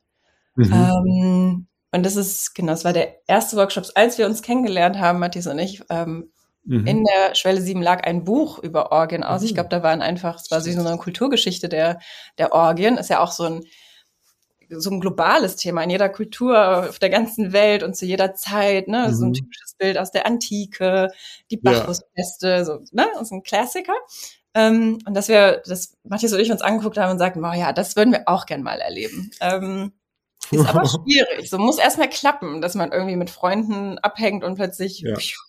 Mhm. Ähm, und das ist, genau, das war der erste Workshop, als wir uns kennengelernt haben, Matthias und ich, ähm, Mhm. In der Schwelle 7 lag ein Buch über Orgien aus. Mhm. Ich glaube, da waren einfach, es war so eine Kulturgeschichte der, der Orgien. Ist ja auch so ein, so ein globales Thema in jeder Kultur auf der ganzen Welt und zu jeder Zeit, ne? Mhm. So ein mhm. typisches Bild aus der Antike, die Bacchusfeste, ja. so, ne? Ist ein Klassiker. Ähm, und dass wir, das Matthias und ich uns angeguckt haben und sagten, wow, ja, das würden wir auch gern mal erleben. Ähm, ist aber schwierig. So muss erstmal klappen, dass man irgendwie mit Freunden abhängt und plötzlich ja. pfiuh,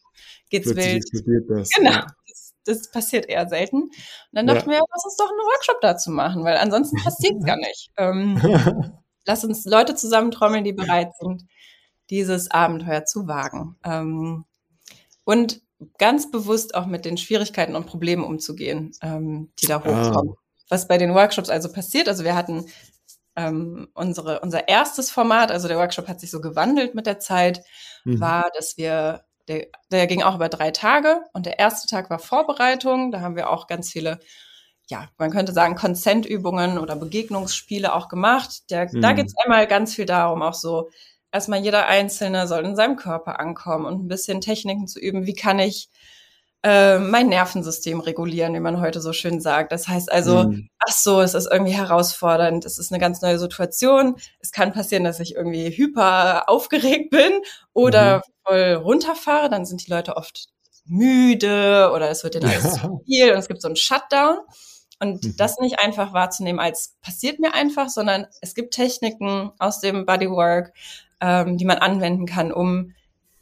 geht's Plötzlich wild. Das, genau. Ja. Das, das, passiert eher selten. Und dann dachten ja. wir, lass uns doch einen Workshop dazu machen, weil ansonsten passiert es gar nicht. Ähm, lass uns Leute zusammentrommeln, die bereit sind, dieses Abenteuer zu wagen. Ähm, und ganz bewusst auch mit den Schwierigkeiten und Problemen umzugehen, ähm, die da hochkommen. Ah. Was bei den Workshops also passiert, also wir hatten ähm, unsere, unser erstes Format, also der Workshop hat sich so gewandelt mit der Zeit, mhm. war, dass wir der, der ging auch über drei Tage und der erste Tag war Vorbereitung. Da haben wir auch ganz viele, ja, man könnte sagen, Konsentübungen oder Begegnungsspiele auch gemacht. Der, mhm. Da geht es einmal ganz viel darum, auch so, erstmal jeder Einzelne soll in seinem Körper ankommen und ein bisschen Techniken zu üben. Wie kann ich äh, mein Nervensystem regulieren, wie man heute so schön sagt. Das heißt also, mhm. ach so, es ist irgendwie herausfordernd, es ist eine ganz neue Situation. Es kann passieren, dass ich irgendwie hyper aufgeregt bin oder mhm. voll runterfahre, dann sind die Leute oft müde oder es wird denen alles zu viel und es gibt so einen Shutdown. Und mhm. das nicht einfach wahrzunehmen als passiert mir einfach, sondern es gibt Techniken aus dem Bodywork, ähm, die man anwenden kann, um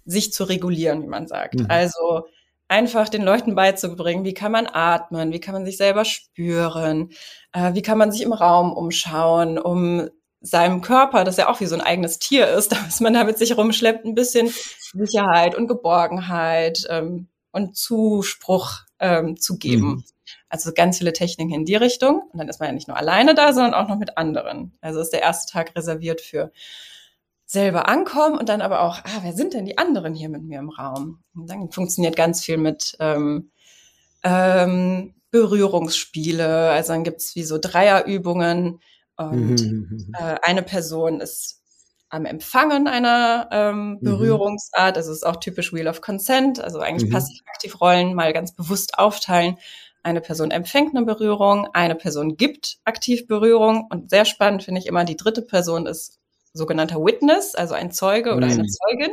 sich zu regulieren, wie man sagt. Mhm. Also einfach den Leuten beizubringen, wie kann man atmen, wie kann man sich selber spüren, äh, wie kann man sich im Raum umschauen, um seinem Körper, das ja auch wie so ein eigenes Tier ist, dass man damit sich rumschleppt, ein bisschen Sicherheit und Geborgenheit ähm, und Zuspruch ähm, zu geben. Mhm. Also ganz viele Techniken in die Richtung. Und dann ist man ja nicht nur alleine da, sondern auch noch mit anderen. Also ist der erste Tag reserviert für selber ankommen und dann aber auch, ah, wer sind denn die anderen hier mit mir im Raum? Und dann funktioniert ganz viel mit ähm, ähm, Berührungsspiele. Also dann gibt's wie so Dreierübungen und mhm. äh, eine Person ist am Empfangen einer ähm, mhm. Berührungsart. Also es ist auch typisch Wheel of Consent, also eigentlich mhm. passiv-aktiv Rollen mal ganz bewusst aufteilen. Eine Person empfängt eine Berührung, eine Person gibt aktiv Berührung und sehr spannend finde ich immer, die dritte Person ist sogenannter Witness, also ein Zeuge oder eine mhm. Zeugin,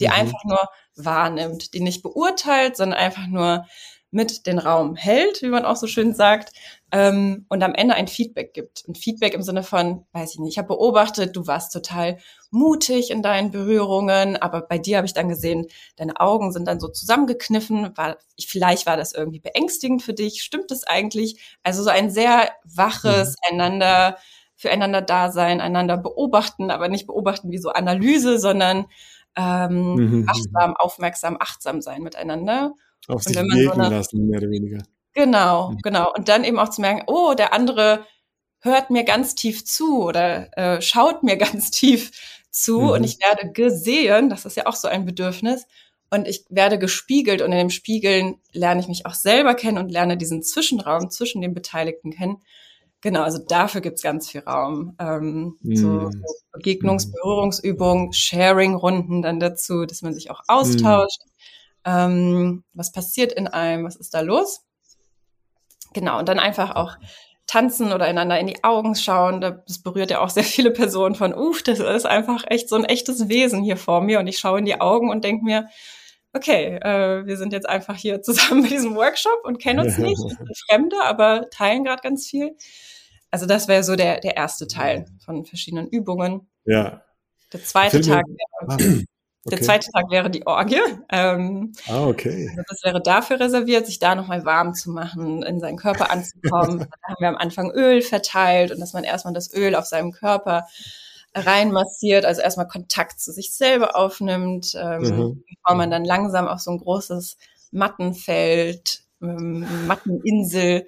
die mhm. einfach nur wahrnimmt, die nicht beurteilt, sondern einfach nur mit den Raum hält, wie man auch so schön sagt, ähm, und am Ende ein Feedback gibt. Und Feedback im Sinne von, weiß ich nicht, ich habe beobachtet, du warst total mutig in deinen Berührungen, aber bei dir habe ich dann gesehen, deine Augen sind dann so zusammengekniffen. War, vielleicht war das irgendwie beängstigend für dich. Stimmt es eigentlich? Also so ein sehr waches mhm. einander füreinander da sein, einander beobachten, aber nicht beobachten wie so Analyse, sondern ähm, mhm. achtsam, aufmerksam, achtsam sein miteinander. Auf sich wirken so lassen, mehr oder weniger. Genau, mhm. genau. Und dann eben auch zu merken, oh, der andere hört mir ganz tief zu oder äh, schaut mir ganz tief zu mhm. und ich werde gesehen, das ist ja auch so ein Bedürfnis, und ich werde gespiegelt und in dem Spiegeln lerne ich mich auch selber kennen und lerne diesen Zwischenraum zwischen den Beteiligten kennen. Genau, also dafür gibt's ganz viel Raum. Ähm, mm. so, so Begegnungs-, Berührungsübungen, Sharing-Runden dann dazu, dass man sich auch austauscht. Mm. Ähm, was passiert in einem? Was ist da los? Genau, und dann einfach auch tanzen oder einander in die Augen schauen. Das berührt ja auch sehr viele Personen von, uff, das ist einfach echt so ein echtes Wesen hier vor mir. Und ich schaue in die Augen und denke mir, okay, äh, wir sind jetzt einfach hier zusammen mit diesem Workshop und kennen uns nicht, sind Fremde, aber teilen gerade ganz viel. Also das wäre so der, der erste Teil von verschiedenen Übungen. Ja. Der zweite Tag wäre, ah, okay. der zweite Tag wäre die Orgie. Ähm, ah, okay. Also das wäre dafür reserviert, sich da nochmal warm zu machen, in seinen Körper anzukommen. da haben wir am Anfang Öl verteilt und dass man erstmal das Öl auf seinem Körper reinmassiert, also erstmal Kontakt zu sich selber aufnimmt, ähm, mhm. bevor man dann langsam auf so ein großes Mattenfeld, ähm, Matteninsel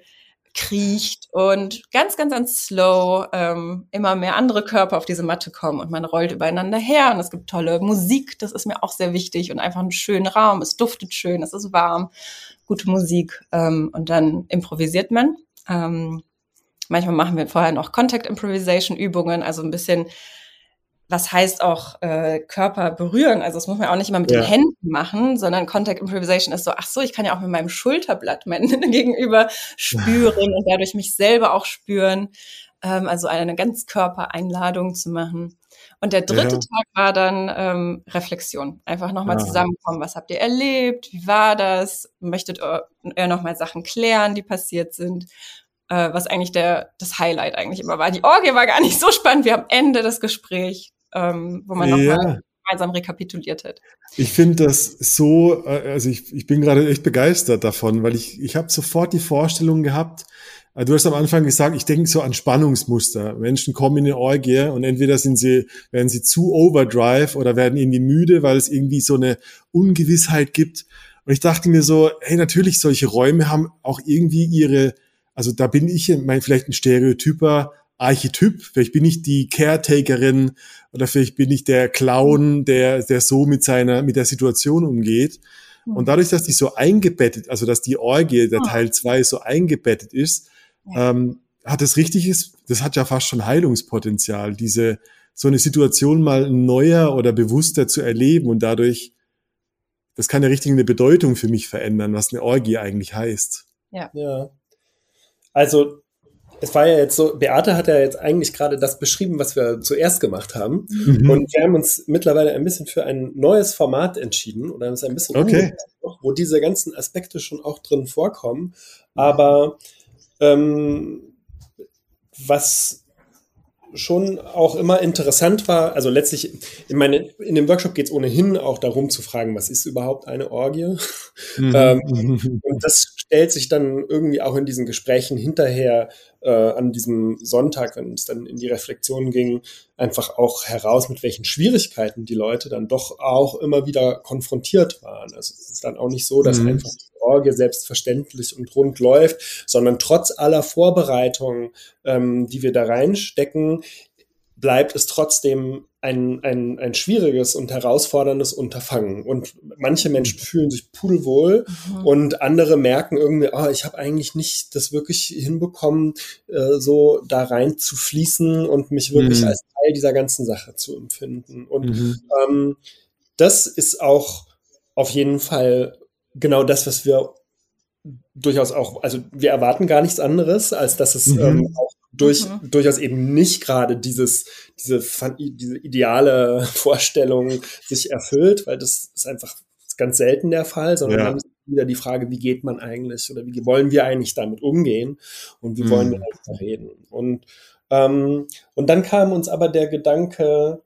kriecht und ganz, ganz, ganz slow ähm, immer mehr andere Körper auf diese Matte kommen und man rollt übereinander her und es gibt tolle Musik, das ist mir auch sehr wichtig und einfach einen schönen Raum, es duftet schön, es ist warm, gute Musik ähm, und dann improvisiert man. Ähm, manchmal machen wir vorher noch Contact Improvisation Übungen, also ein bisschen was heißt auch äh, Körper berühren. Also das muss man auch nicht immer mit ja. den Händen machen, sondern Contact Improvisation ist so, ach so, ich kann ja auch mit meinem Schulterblatt meinen Gegenüber spüren und dadurch mich selber auch spüren. Ähm, also eine Ganzkörpereinladung zu machen. Und der dritte ja. Tag war dann ähm, Reflexion. Einfach nochmal ja. zusammenkommen. Was habt ihr erlebt? Wie war das? Möchtet ihr, ihr nochmal Sachen klären, die passiert sind? Äh, was eigentlich der, das Highlight eigentlich immer war. Die Orgie war gar nicht so spannend wie am Ende das Gespräch ähm, wo man ja. nochmal gemeinsam rekapituliert hat. Ich finde das so, äh, also ich, ich bin gerade echt begeistert davon, weil ich, ich habe sofort die Vorstellung gehabt, äh, Du hast am Anfang gesagt, ich denke so an Spannungsmuster. Menschen kommen in eine Orgie und entweder sind sie, werden sie zu overdrive oder werden irgendwie müde, weil es irgendwie so eine Ungewissheit gibt. Und ich dachte mir so, hey, natürlich solche Räume haben auch irgendwie ihre, also da bin ich mein, vielleicht ein Stereotyper Archetyp. Vielleicht bin ich die Caretakerin oder vielleicht bin ich der Clown, der, der so mit seiner, mit der Situation umgeht. Hm. Und dadurch, dass die so eingebettet, also dass die Orgie, der ah. Teil zwei so eingebettet ist, ähm, hat das richtiges, das hat ja fast schon Heilungspotenzial, diese, so eine Situation mal neuer oder bewusster zu erleben und dadurch, das kann ja richtig eine Bedeutung für mich verändern, was eine Orgie eigentlich heißt. Ja. ja. Also es war ja jetzt so, Beate hat ja jetzt eigentlich gerade das beschrieben, was wir zuerst gemacht haben. Mhm. Und wir haben uns mittlerweile ein bisschen für ein neues Format entschieden oder uns ein bisschen okay. wo diese ganzen Aspekte schon auch drin vorkommen. Aber ähm, was schon auch immer interessant war, also letztlich, in, meine, in dem Workshop geht es ohnehin auch darum zu fragen, was ist überhaupt eine Orgie? Mhm. ähm, und das stellt sich dann irgendwie auch in diesen Gesprächen hinterher äh, an diesem Sonntag, wenn es dann in die Reflexion ging, einfach auch heraus, mit welchen Schwierigkeiten die Leute dann doch auch immer wieder konfrontiert waren. Also es ist dann auch nicht so, dass mhm. einfach Orgie selbstverständlich und rund läuft, sondern trotz aller Vorbereitungen, ähm, die wir da reinstecken, bleibt es trotzdem ein, ein, ein schwieriges und herausforderndes Unterfangen. Und manche Menschen fühlen sich pudelwohl mhm. und andere merken irgendwie, oh, ich habe eigentlich nicht das wirklich hinbekommen, äh, so da rein zu fließen und mich wirklich mhm. als Teil dieser ganzen Sache zu empfinden. Und mhm. ähm, das ist auch auf jeden Fall genau das, was wir durchaus auch, also wir erwarten gar nichts anderes, als dass es mhm. ähm, auch durch, mhm. durchaus eben nicht gerade dieses, diese, diese ideale Vorstellung sich erfüllt, weil das ist einfach ganz selten der Fall, sondern ja. wieder die Frage, wie geht man eigentlich oder wie wollen wir eigentlich damit umgehen und wie mhm. wollen wir darüber reden. Und, ähm, und dann kam uns aber der Gedanke,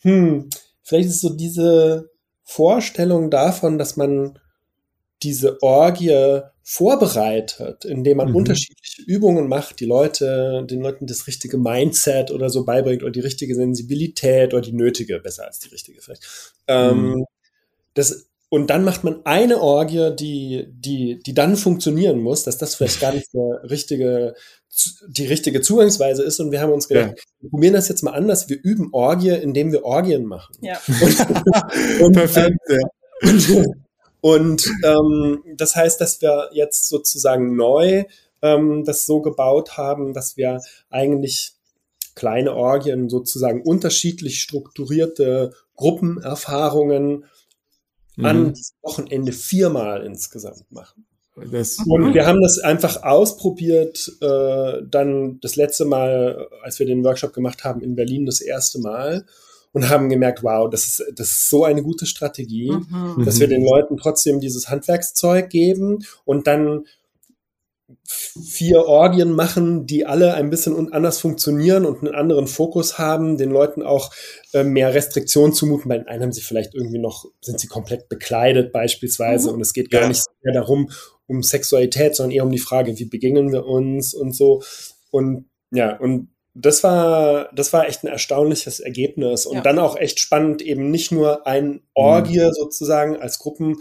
hm, vielleicht ist so diese Vorstellung davon, dass man diese Orgie vorbereitet, indem man mhm. unterschiedliche Übungen macht, die Leute, den Leuten das richtige Mindset oder so beibringt oder die richtige Sensibilität oder die nötige, besser als die richtige vielleicht. Ähm, mhm. Ähm, das, und dann macht man eine Orgie, die, die, die dann funktionieren muss, dass das vielleicht gar nicht der richtige, die richtige Zugangsweise ist. Und wir haben uns gedacht, ja. wir probieren das jetzt mal anders. Wir üben Orgie, indem wir Orgien machen. Ja. Und, und, Perfekt, ja. Und, und ähm, das heißt, dass wir jetzt sozusagen neu ähm, das so gebaut haben, dass wir eigentlich kleine Orgien sozusagen unterschiedlich strukturierte Gruppenerfahrungen mhm. an diesem Wochenende viermal insgesamt machen. Das, und wir haben das einfach ausprobiert, äh, dann das letzte Mal, als wir den Workshop gemacht haben in Berlin, das erste Mal und haben gemerkt, wow, das ist, das ist so eine gute Strategie, mhm. dass wir den Leuten trotzdem dieses Handwerkszeug geben und dann vier Orgien machen, die alle ein bisschen anders funktionieren und einen anderen Fokus haben, den Leuten auch äh, mehr Restriktionen zumuten. Bei den einen haben sie vielleicht irgendwie noch, sind sie komplett bekleidet beispielsweise mhm. und es geht gar ja. nicht mehr darum, um Sexualität, sondern eher um die Frage, wie begegnen wir uns und so. Und ja, und das war, das war echt ein erstaunliches Ergebnis und ja. dann auch echt spannend, eben nicht nur ein Orgie mhm. sozusagen als Gruppen,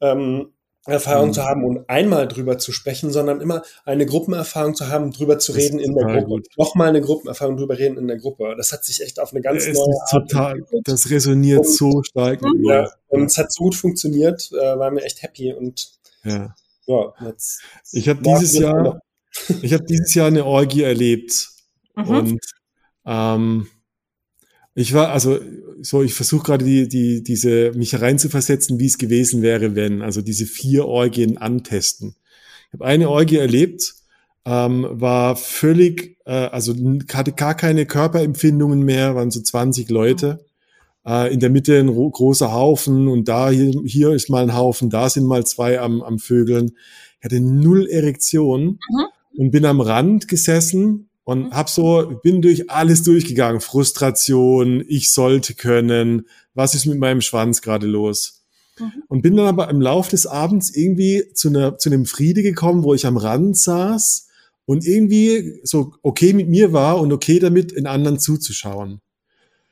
ähm, Erfahrung mhm. zu haben und einmal drüber zu sprechen, sondern immer eine Gruppenerfahrung zu haben, drüber zu reden in der Gruppe. Gut. Nochmal eine Gruppenerfahrung drüber reden in der Gruppe. Das hat sich echt auf eine ganz es neue Art total, entwickelt. Das resoniert und, so stark. Ja, und es hat so gut funktioniert, äh, waren wir echt happy und ja. ja jetzt ich habe dieses Jahr, ich habe dieses Jahr eine Orgie erlebt Mhm. Und ähm, ich war, also so, ich versuche gerade die, die, diese, mich reinzuversetzen, wie es gewesen wäre, wenn, also diese vier Orgien antesten. Ich habe eine Orgie erlebt, ähm, war völlig, äh, also hatte gar keine Körperempfindungen mehr, waren so 20 Leute. Äh, in der Mitte ein großer Haufen und da hier, hier ist mal ein Haufen, da sind mal zwei am, am Vögeln. Ich hatte null Erektion mhm. und bin am Rand gesessen und mhm. hab so, bin durch alles durchgegangen. Frustration, ich sollte können, was ist mit meinem Schwanz gerade los? Mhm. Und bin dann aber im Lauf des Abends irgendwie zu, einer, zu einem Friede gekommen, wo ich am Rand saß und irgendwie so okay mit mir war und okay damit, in anderen zuzuschauen.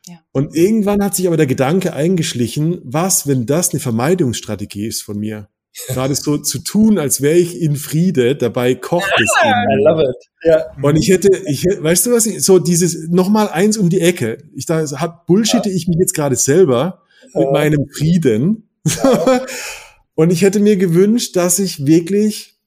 Ja. Und irgendwann hat sich aber der Gedanke eingeschlichen, was, wenn das eine Vermeidungsstrategie ist von mir? Gerade so zu tun, als wäre ich in Friede, dabei kocht es in mir. I love it. Ja. Und ich hätte, ich, weißt du was, ich, so dieses, nochmal eins um die Ecke. Ich da hab, bullshitte ich mich jetzt gerade selber mit ja. meinem Frieden. Und ich hätte mir gewünscht, dass ich wirklich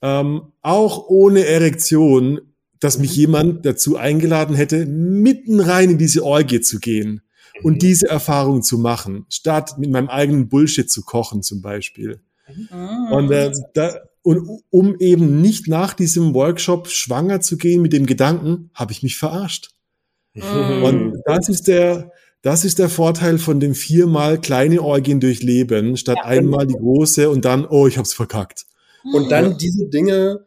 ähm, auch ohne Erektion, dass mich jemand dazu eingeladen hätte, mitten rein in diese Orgie zu gehen und mhm. diese Erfahrung zu machen, statt mit meinem eigenen Bullshit zu kochen zum Beispiel. Mhm. Und, äh, da, und um eben nicht nach diesem Workshop schwanger zu gehen mit dem Gedanken, habe ich mich verarscht. Mhm. Und das ist der, das ist der Vorteil von dem viermal kleine Orgien durchleben, statt ja, einmal die große und dann, oh, ich hab's verkackt. Und dann diese Dinge,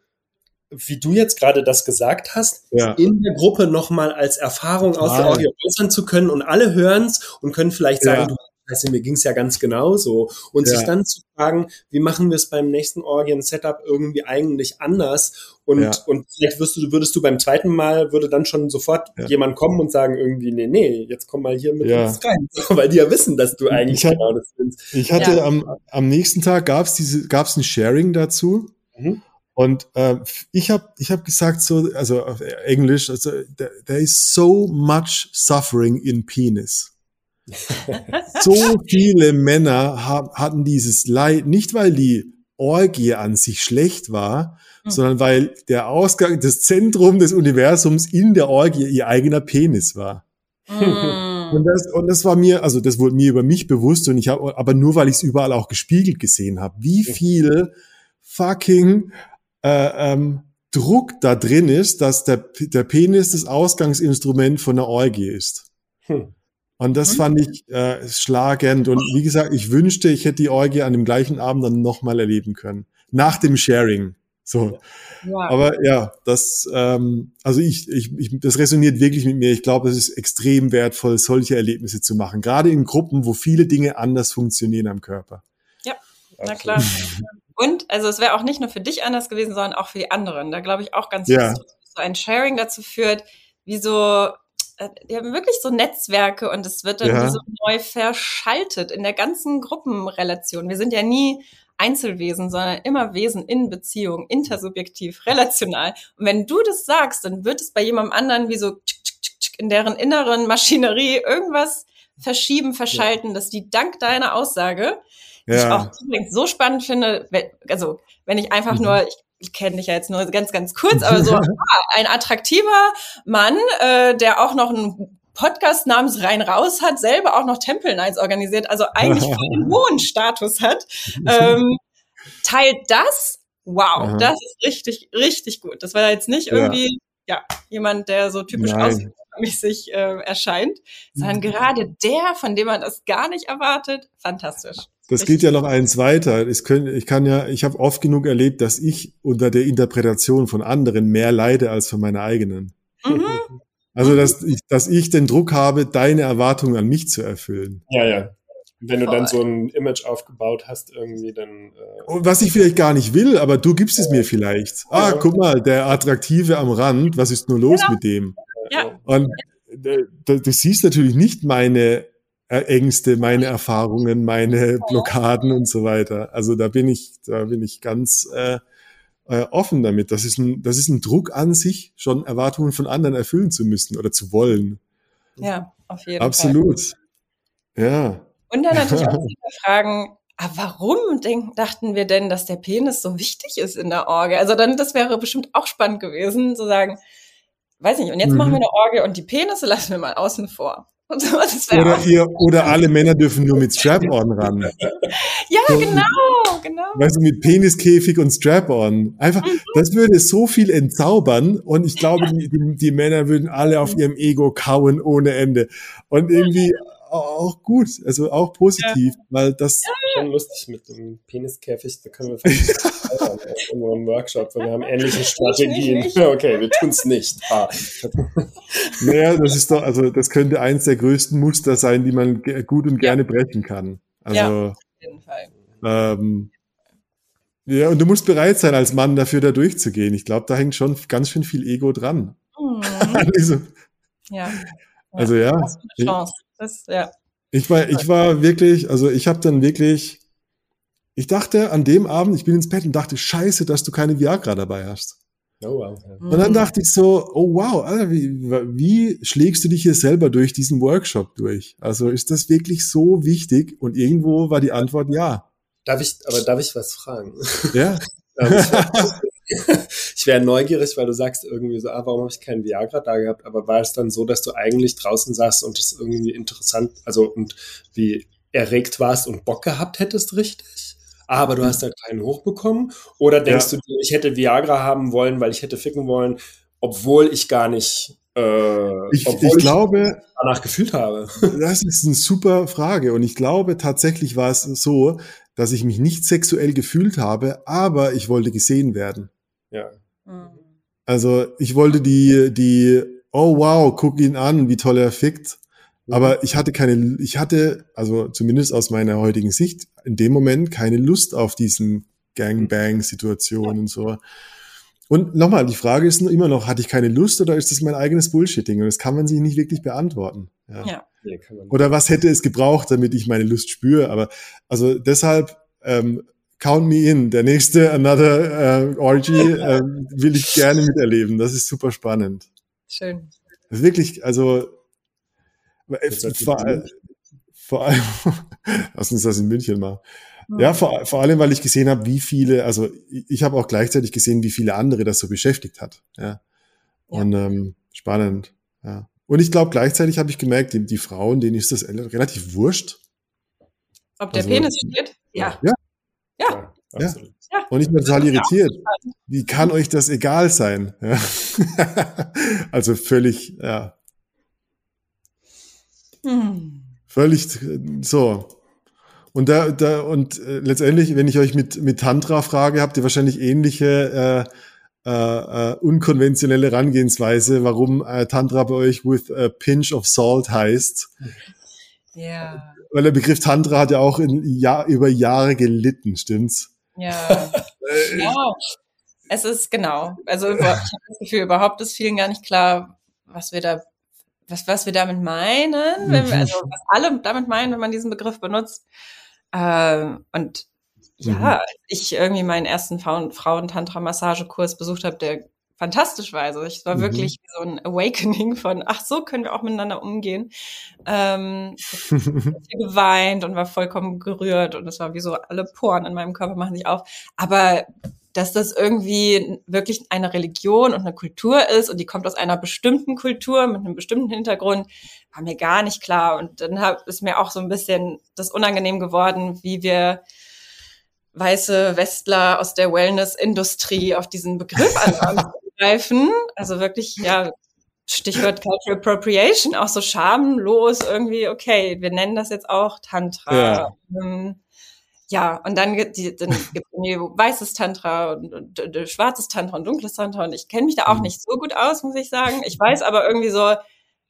wie du jetzt gerade das gesagt hast, ja. in der Gruppe nochmal als Erfahrung aus der Orgie äußern zu können und alle hören's und können vielleicht sagen, ja. du also mir ging es ja ganz genauso. Und ja. sich dann zu fragen, wie machen wir es beim nächsten Orgien-Setup irgendwie eigentlich anders? Und, ja. und vielleicht wirst du, würdest du beim zweiten Mal, würde dann schon sofort ja. jemand kommen und sagen irgendwie, nee, nee, jetzt komm mal hier mit uns rein. Weil die ja wissen, dass du eigentlich ich genau das findest. Ich hatte am, am nächsten Tag gab's diese, gab's ein Sharing dazu. Mhm. Und äh, ich habe ich hab gesagt so, also auf Englisch, also there, there is so much suffering in penis. So viele Männer haben, hatten dieses Leid, nicht weil die Orgie an sich schlecht war, mhm. sondern weil der Ausgang, das Zentrum des Universums in der Orgie ihr eigener Penis war. Mhm. Und das, und das war mir, also das wurde mir über mich bewusst und ich habe, aber nur weil ich es überall auch gespiegelt gesehen habe, wie viel fucking äh, ähm, Druck da drin ist, dass der, der Penis das Ausgangsinstrument von der Orgie ist. Hm. Und das mhm. fand ich äh, schlagend. Und wie gesagt, ich wünschte, ich hätte die Orgie an dem gleichen Abend dann nochmal erleben können. Nach dem Sharing. So. Ja. Aber ja, das, ähm, also ich, ich, ich, das resoniert wirklich mit mir. Ich glaube, es ist extrem wertvoll, solche Erlebnisse zu machen. Gerade in Gruppen, wo viele Dinge anders funktionieren am Körper. Ja, na klar. Und also es wäre auch nicht nur für dich anders gewesen, sondern auch für die anderen. Da glaube ich auch ganz ja. Fest, so ein Sharing dazu führt, wie so die haben wirklich so Netzwerke und es wird dann ja. so neu verschaltet in der ganzen Gruppenrelation. Wir sind ja nie Einzelwesen, sondern immer Wesen in Beziehung, intersubjektiv, relational. Und wenn du das sagst, dann wird es bei jemandem anderen wie so in deren inneren Maschinerie irgendwas verschieben, verschalten, ja. dass die dank deiner Aussage, ja. die ich auch so spannend finde, also wenn ich einfach mhm. nur, ich ich kenne dich ja jetzt nur ganz, ganz kurz, aber so ah, ein attraktiver Mann, äh, der auch noch einen Podcast namens Rein Raus hat, selber auch noch Temple Nights organisiert, also eigentlich voll den hohen Status hat, ähm, teilt das. Wow, Aha. das ist richtig, richtig gut. Das war jetzt nicht irgendwie ja, ja jemand, der so typisch ausmäßig äh, erscheint, sondern mhm. gerade der, von dem man das gar nicht erwartet, fantastisch. Das geht ja noch eins weiter. Ich, können, ich kann ja, ich habe oft genug erlebt, dass ich unter der Interpretation von anderen mehr leide als von meiner eigenen. Mhm. Also, dass ich, dass ich den Druck habe, deine Erwartungen an mich zu erfüllen. Ja, ja. Wenn du dann so ein Image aufgebaut hast, irgendwie dann. Äh was ich vielleicht gar nicht will, aber du gibst es mir vielleicht. Ah, guck mal, der Attraktive am Rand, was ist nur los ja. mit dem? Ja. Und äh, du siehst natürlich nicht meine Ängste, meine Erfahrungen, meine Blockaden und so weiter. Also da bin ich, da bin ich ganz äh, äh, offen damit. Das ist ein, das ist ein Druck an sich, schon Erwartungen von anderen erfüllen zu müssen oder zu wollen. Ja, auf jeden Absolut. Fall. Absolut. Ja. Und dann natürlich auch fragen, aber warum denken, dachten wir denn, dass der Penis so wichtig ist in der Orgel? Also dann, das wäre bestimmt auch spannend gewesen, zu sagen, weiß nicht, und jetzt mhm. machen wir eine Orgel und die Penisse lassen wir mal außen vor. So, oder, ihr, oder alle Männer dürfen nur mit Strap-on ran. ja, so, genau, genau. Weißt du, mit Peniskäfig und Strap-on. Einfach, mhm. das würde so viel entzaubern und ich glaube, die, die, die Männer würden alle auf ihrem Ego kauen ohne Ende. Und irgendwie, auch gut, also auch positiv, ja. weil das. Ja. Schon lustig mit dem Peniskäfig, da können wir vielleicht in einem Workshop, weil wir haben ähnliche Strategien. Okay, wir tun es nicht. Ah. Naja, das ist doch, also das könnte eins der größten Muster sein, die man gut und gerne brechen kann. Also, ja, auf jeden Fall. Ähm, ja, und du musst bereit sein, als Mann dafür da durchzugehen. Ich glaube, da hängt schon ganz schön viel Ego dran. Mhm. also, ja. Also ja. Das ist eine Chance. Das, ja. Ich war, ich war wirklich, also ich habe dann wirklich, ich dachte an dem Abend, ich bin ins Bett und dachte, scheiße, dass du keine Viagra dabei hast. Oh, wow. Und dann dachte ich so, oh wow, Alter, wie, wie schlägst du dich hier selber durch diesen Workshop durch? Also ist das wirklich so wichtig? Und irgendwo war die Antwort ja. Darf ich, aber darf ich was fragen? Ja. ich wäre neugierig, weil du sagst irgendwie so, ah, warum habe ich keinen Viagra da gehabt? Aber war es dann so, dass du eigentlich draußen saßt und das irgendwie interessant, also und wie erregt warst und Bock gehabt hättest, richtig? Aber du hast da keinen hochbekommen? Oder denkst ja. du, ich hätte Viagra haben wollen, weil ich hätte ficken wollen, obwohl ich gar nicht äh, ich, ich, glaube, danach gefühlt habe. Das ist eine super Frage und ich glaube tatsächlich war es so, dass ich mich nicht sexuell gefühlt habe, aber ich wollte gesehen werden. Ja. Mhm. Also ich wollte die, die, oh wow, guck ihn an, wie toll er fickt. Mhm. Aber ich hatte keine, ich hatte, also zumindest aus meiner heutigen Sicht, in dem Moment keine Lust auf diesen Gangbang-Situationen und so. Und nochmal, die Frage ist nur immer noch, hatte ich keine Lust oder ist das mein eigenes Bullshitting? Und das kann man sich nicht wirklich beantworten. Ja. ja. Oder was hätte es gebraucht, damit ich meine Lust spüre? Aber also deshalb ähm, count me in. Der nächste Another äh, Orgy äh, will ich gerne miterleben. Das ist super spannend. Schön. Wirklich, also vor, vor allem, lass uns das in München mal. Ja, vor, vor allem, weil ich gesehen habe, wie viele, also ich habe auch gleichzeitig gesehen, wie viele andere das so beschäftigt hat. Ja. ja. Und ähm, spannend. Ja. Und ich glaube, gleichzeitig habe ich gemerkt, die, die Frauen, denen ist das relativ wurscht. Ob der also, Penis steht? Ja. Ja. Ja. ja. ja. Und ich bin total irritiert. Wie kann euch das egal sein? Ja. also völlig, ja. Völlig so. Und da, da und äh, letztendlich, wenn ich euch mit, mit Tantra frage, habt ihr wahrscheinlich ähnliche äh, äh, äh, unkonventionelle Herangehensweise, warum äh, Tantra bei euch with a pinch of salt heißt. Ja. Weil der Begriff Tantra hat ja auch in, ja, über Jahre gelitten, stimmt's? Ja. Ja. Es ist genau. Also ich habe das Gefühl, überhaupt ist vielen gar nicht klar, was wir da, was, was wir damit meinen, wenn wir, also was alle damit meinen, wenn man diesen Begriff benutzt. Ähm, und ja, mhm. ich irgendwie meinen ersten Frauen-Tantra-Massagekurs besucht habe, der fantastisch war. Also es war mhm. wirklich so ein Awakening von, ach so können wir auch miteinander umgehen. Ähm, ich geweint und war vollkommen gerührt und es war wie so alle Poren in meinem Körper machen sich auf. Aber dass das irgendwie wirklich eine Religion und eine Kultur ist und die kommt aus einer bestimmten Kultur mit einem bestimmten Hintergrund, war mir gar nicht klar. Und dann hab, ist mir auch so ein bisschen das unangenehm geworden, wie wir weiße Westler aus der Wellness-Industrie auf diesen Begriff angreifen. Also wirklich, ja, Stichwort Cultural Appropriation, auch so schamlos irgendwie, okay, wir nennen das jetzt auch Tantra. Ja. Ähm, ja, und dann, die, dann gibt es weißes Tantra und, und, und, schwarzes Tantra und dunkles Tantra und ich kenne mich da auch mhm. nicht so gut aus, muss ich sagen. Ich weiß aber irgendwie so,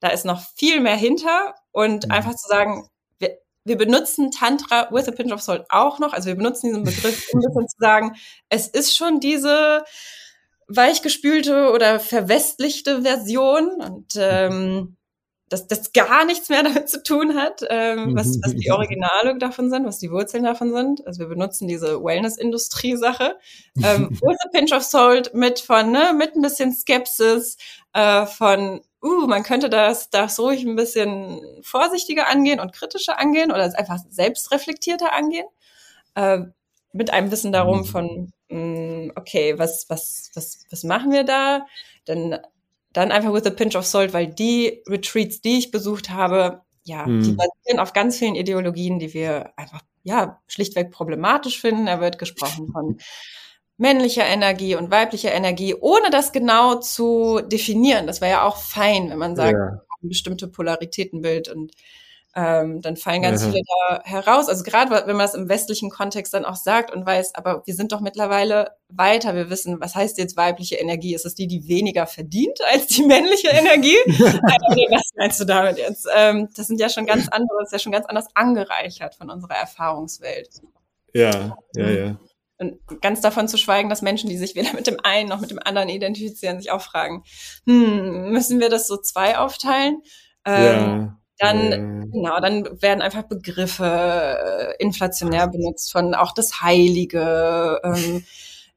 da ist noch viel mehr hinter und mhm. einfach zu sagen, wir, wir benutzen Tantra with a pinch of salt auch noch, also wir benutzen diesen Begriff, um ein bisschen zu sagen, es ist schon diese weichgespülte oder verwestlichte Version und ähm, dass das gar nichts mehr damit zu tun hat, ähm, was, was die Originale davon sind, was die Wurzeln davon sind. Also wir benutzen diese Wellness-Industrie-Sache. Ähm, with a pinch of salt mit von, ne, mit ein bisschen Skepsis, äh, von, uh, man könnte das, das ruhig ein bisschen vorsichtiger angehen und kritischer angehen oder einfach selbstreflektierter angehen. Äh, mit einem Wissen darum von, mh, mm, okay, was, was, was, was machen wir da? Denn dann einfach with a pinch of salt, weil die Retreats, die ich besucht habe, ja, hm. die basieren auf ganz vielen Ideologien, die wir einfach, ja, schlichtweg problematisch finden. Da wird gesprochen von männlicher Energie und weiblicher Energie, ohne das genau zu definieren. Das wäre ja auch fein, wenn man sagt, ja. bestimmte Polaritätenbild und ähm, dann fallen ganz ja. viele da heraus. Also gerade wenn man das im westlichen Kontext dann auch sagt und weiß, aber wir sind doch mittlerweile weiter. Wir wissen, was heißt jetzt weibliche Energie? Ist es die, die weniger verdient als die männliche Energie? also, was meinst du damit jetzt? Ähm, das sind ja schon ganz andere, das ist ja schon ganz anders angereichert von unserer Erfahrungswelt. Ja, ja, ja. Und ganz davon zu schweigen, dass Menschen, die sich weder mit dem einen noch mit dem anderen identifizieren, sich auch fragen, hm, müssen wir das so zwei aufteilen? Ähm, ja dann, genau, dann werden einfach Begriffe äh, inflationär benutzt von auch das Heilige, ähm,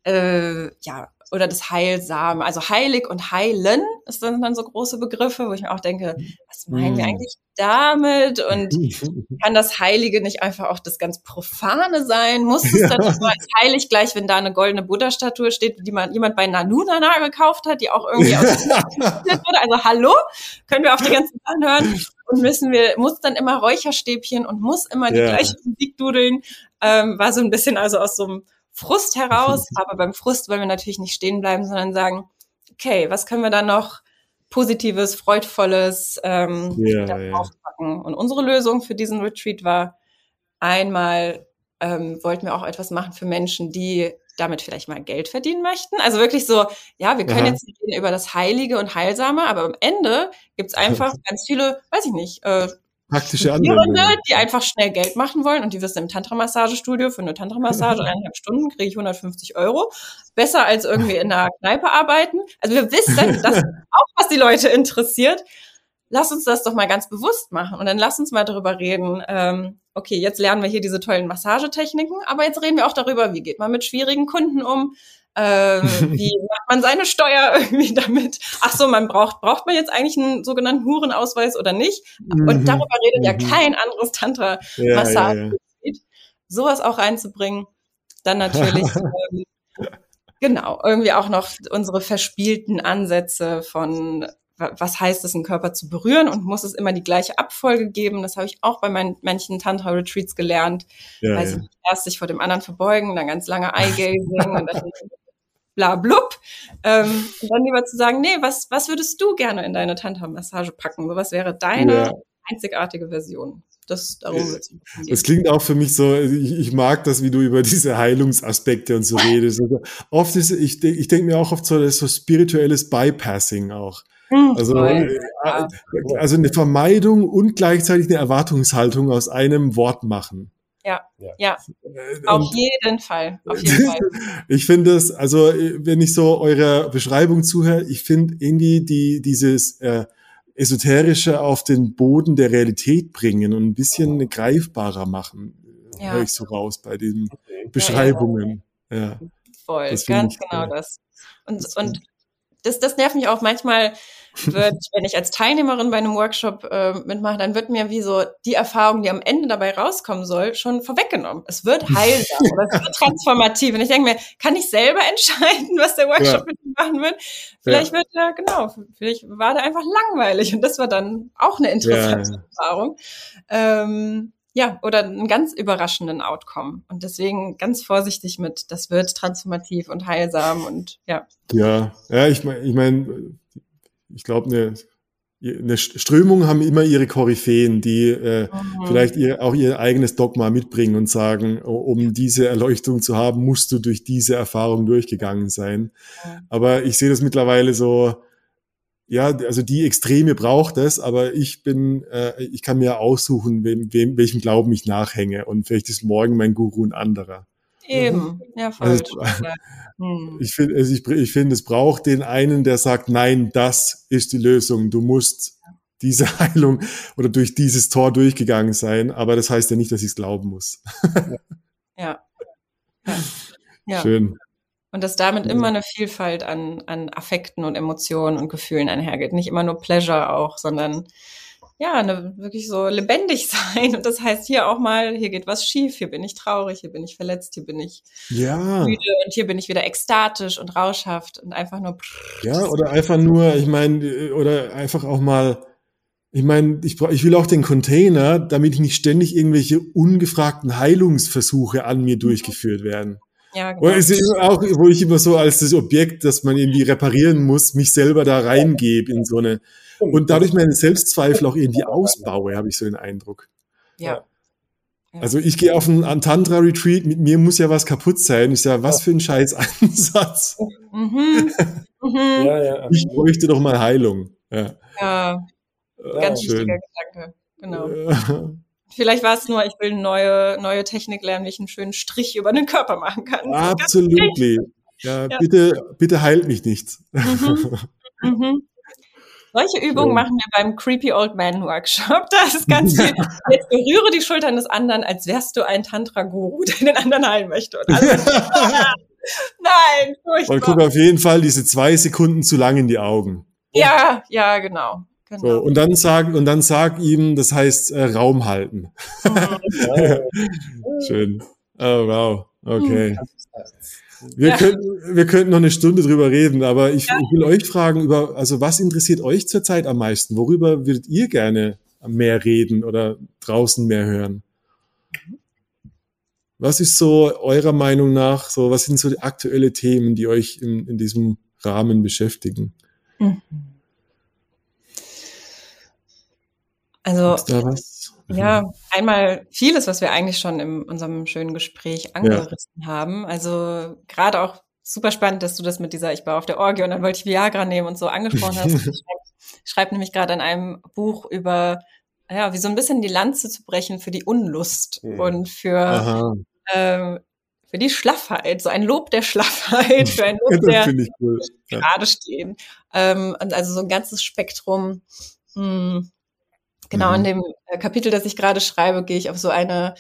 äh, ja, oder das Heilsame. Also heilig und heilen ist dann, dann so große Begriffe, wo ich mir auch denke, was meinen wir hm. eigentlich damit? Und kann das Heilige nicht einfach auch das ganz Profane sein? Muss es dann so als heilig gleich, wenn da eine goldene Buddha-Statue steht, die man jemand bei Nanunana gekauft hat, die auch irgendwie aus wurde? Also hallo? Können wir auf die ganzen Sachen hören? Und müssen wir, muss dann immer Räucherstäbchen und muss immer die ja. gleiche Musik dudeln. Ähm, war so ein bisschen also aus so einem Frust heraus, aber beim Frust wollen wir natürlich nicht stehen bleiben, sondern sagen, okay, was können wir da noch Positives, Freudvolles ähm, ja, ja. aufpacken? Und unsere Lösung für diesen Retreat war einmal ähm, wollten wir auch etwas machen für Menschen, die damit vielleicht mal Geld verdienen möchten. Also wirklich so, ja, wir können ja. jetzt reden über das Heilige und Heilsame, aber am Ende gibt's einfach ganz viele, weiß ich nicht, äh, praktische Anwendungen. die einfach schnell Geld machen wollen und die wissen im Tantra-Massagestudio für eine Tantra-Massage eineinhalb Stunden kriege ich 150 Euro. Besser als irgendwie in einer Kneipe arbeiten. Also wir wissen, das ist auch was die Leute interessiert. Lass uns das doch mal ganz bewusst machen und dann lass uns mal darüber reden. Ähm, okay, jetzt lernen wir hier diese tollen Massagetechniken, aber jetzt reden wir auch darüber, wie geht man mit schwierigen Kunden um, äh, wie macht man seine Steuer irgendwie damit? Ach so, man braucht, braucht man jetzt eigentlich einen sogenannten Hurenausweis oder nicht? Und mhm. darüber redet ja mhm. kein anderes Tantra-Massage. Ja, ja, ja. Sowas auch reinzubringen. Dann natürlich, ähm, genau, irgendwie auch noch unsere verspielten Ansätze von was heißt es, einen Körper zu berühren und muss es immer die gleiche Abfolge geben. Das habe ich auch bei meinen manchen Tantra-Retreats gelernt. Ja, weil ja. sie erst sich vor dem anderen verbeugen, dann ganz lange Eye-Gazing und dann bla blub. Ähm, und dann lieber zu sagen, nee, was, was würdest du gerne in deine Tantra-Massage packen? So, was wäre deine ja. einzigartige Version. Das, darum wird es klingt auch für mich so, ich, ich, mag das, wie du über diese Heilungsaspekte und so redest. Also oft ist, ich, ich denke mir auch oft so, das ist so spirituelles Bypassing auch. Hm, also, äh, also eine Vermeidung und gleichzeitig eine Erwartungshaltung aus einem Wort machen. Ja, ja, äh, auf jeden Fall. Auf jeden Fall. ich finde das, also wenn ich so eurer Beschreibung zuhöre, ich finde irgendwie die dieses äh, esoterische auf den Boden der Realität bringen und ein bisschen greifbarer machen, ja. höre ich so raus bei den Beschreibungen. Ja, ja. Voll, ganz genau das. Und, und das, das nervt mich auch manchmal, wird, wenn ich als Teilnehmerin bei einem Workshop äh, mitmache, dann wird mir wie so die Erfahrung, die am Ende dabei rauskommen soll, schon vorweggenommen. Es wird heilsam oder es wird transformativ. Und ich denke mir, kann ich selber entscheiden, was der Workshop ja. mit mir machen wird? Vielleicht ja. wird er, genau, vielleicht war der einfach langweilig und das war dann auch eine interessante ja. Erfahrung. Ähm, ja, oder einen ganz überraschenden Outcome. Und deswegen ganz vorsichtig mit, das wird transformativ und heilsam und ja. Ja, ja, ich meine, ich mein, ich glaube, eine, eine Strömung haben immer ihre Koryphäen, die äh, mhm. vielleicht ihr, auch ihr eigenes Dogma mitbringen und sagen, um diese Erleuchtung zu haben, musst du durch diese Erfahrung durchgegangen sein. Mhm. Aber ich sehe das mittlerweile so, ja, also die Extreme braucht es, aber ich bin, äh, ich kann mir aussuchen, wem, wem, welchem Glauben ich nachhänge und vielleicht ist morgen mein Guru ein anderer. Eben, ja, voll. Also, hm. Ich finde, also ich, ich finde, es braucht den einen, der sagt, nein, das ist die Lösung. Du musst diese Heilung oder durch dieses Tor durchgegangen sein, aber das heißt ja nicht, dass ich es glauben muss. ja. ja. ja. Schön. Und dass damit immer eine Vielfalt an, an Affekten und Emotionen und Gefühlen einhergeht. Nicht immer nur Pleasure auch, sondern ja, eine, wirklich so lebendig sein. Und das heißt hier auch mal, hier geht was schief, hier bin ich traurig, hier bin ich verletzt, hier bin ich ja. müde und hier bin ich wieder ekstatisch und rauschhaft und einfach nur. Ja, oder einfach nur, ich meine, oder einfach auch mal, ich meine, ich, ich will auch den Container, damit ich nicht ständig irgendwelche ungefragten Heilungsversuche an mir durchgeführt werden. Ja, genau. Oder es ist auch, wo ich immer so als das Objekt, das man irgendwie reparieren muss, mich selber da reingebe in so eine, und dadurch meine Selbstzweifel auch irgendwie ausbaue, habe ich so den Eindruck. Ja. Also ich gehe auf einen, Tantra-Retreat, mit mir muss ja was kaputt sein. Ich sage, was für ein scheiß Ansatz. Mhm. Mhm. Ja, ja, ich bräuchte doch mal Heilung. Ja, ja. ganz ja, wichtiger Gedanke. Genau. Vielleicht war es nur, ich will eine neue, neue Technik lernen, wie ich einen schönen Strich über den Körper machen kann. Absolut. Ja, ja, bitte, bitte heilt mich nicht. Mhm. Mhm. Solche Übungen machen wir beim Creepy Old Man Workshop. Da ist ganz viel. Jetzt berühre die Schultern des anderen, als wärst du ein Tantra-Guru, der den anderen heilen möchte. Nein, furchtbar. Und guck auf jeden Fall diese zwei Sekunden zu lang in die Augen. Ja, ja, genau. Genau. So, und dann sag, und dann sag ihm, das heißt äh, Raum halten. Schön. Oh, wow. Okay. Wir, ja. könnten, wir könnten noch eine Stunde drüber reden, aber ich, ja. ich, will euch fragen über, also was interessiert euch zurzeit am meisten? Worüber würdet ihr gerne mehr reden oder draußen mehr hören? Was ist so eurer Meinung nach, so, was sind so die aktuelle Themen, die euch in, in diesem Rahmen beschäftigen? Mhm. Also ja, einmal vieles, was wir eigentlich schon in unserem schönen Gespräch angerissen ja. haben. Also gerade auch super spannend, dass du das mit dieser, ich war auf der Orgie und dann wollte ich Viagra nehmen und so angesprochen hast. ich schreibe schreib nämlich gerade an einem Buch über, ja, wie so ein bisschen die Lanze zu brechen für die Unlust mhm. und für, ähm, für die Schlaffheit, so ein Lob der Schlaffheit, für ein Lob der cool. gerade stehen. Ähm, und also so ein ganzes Spektrum. Mh, hm, Genau, mhm. in dem äh, Kapitel, das ich gerade schreibe, gehe ich auf so eine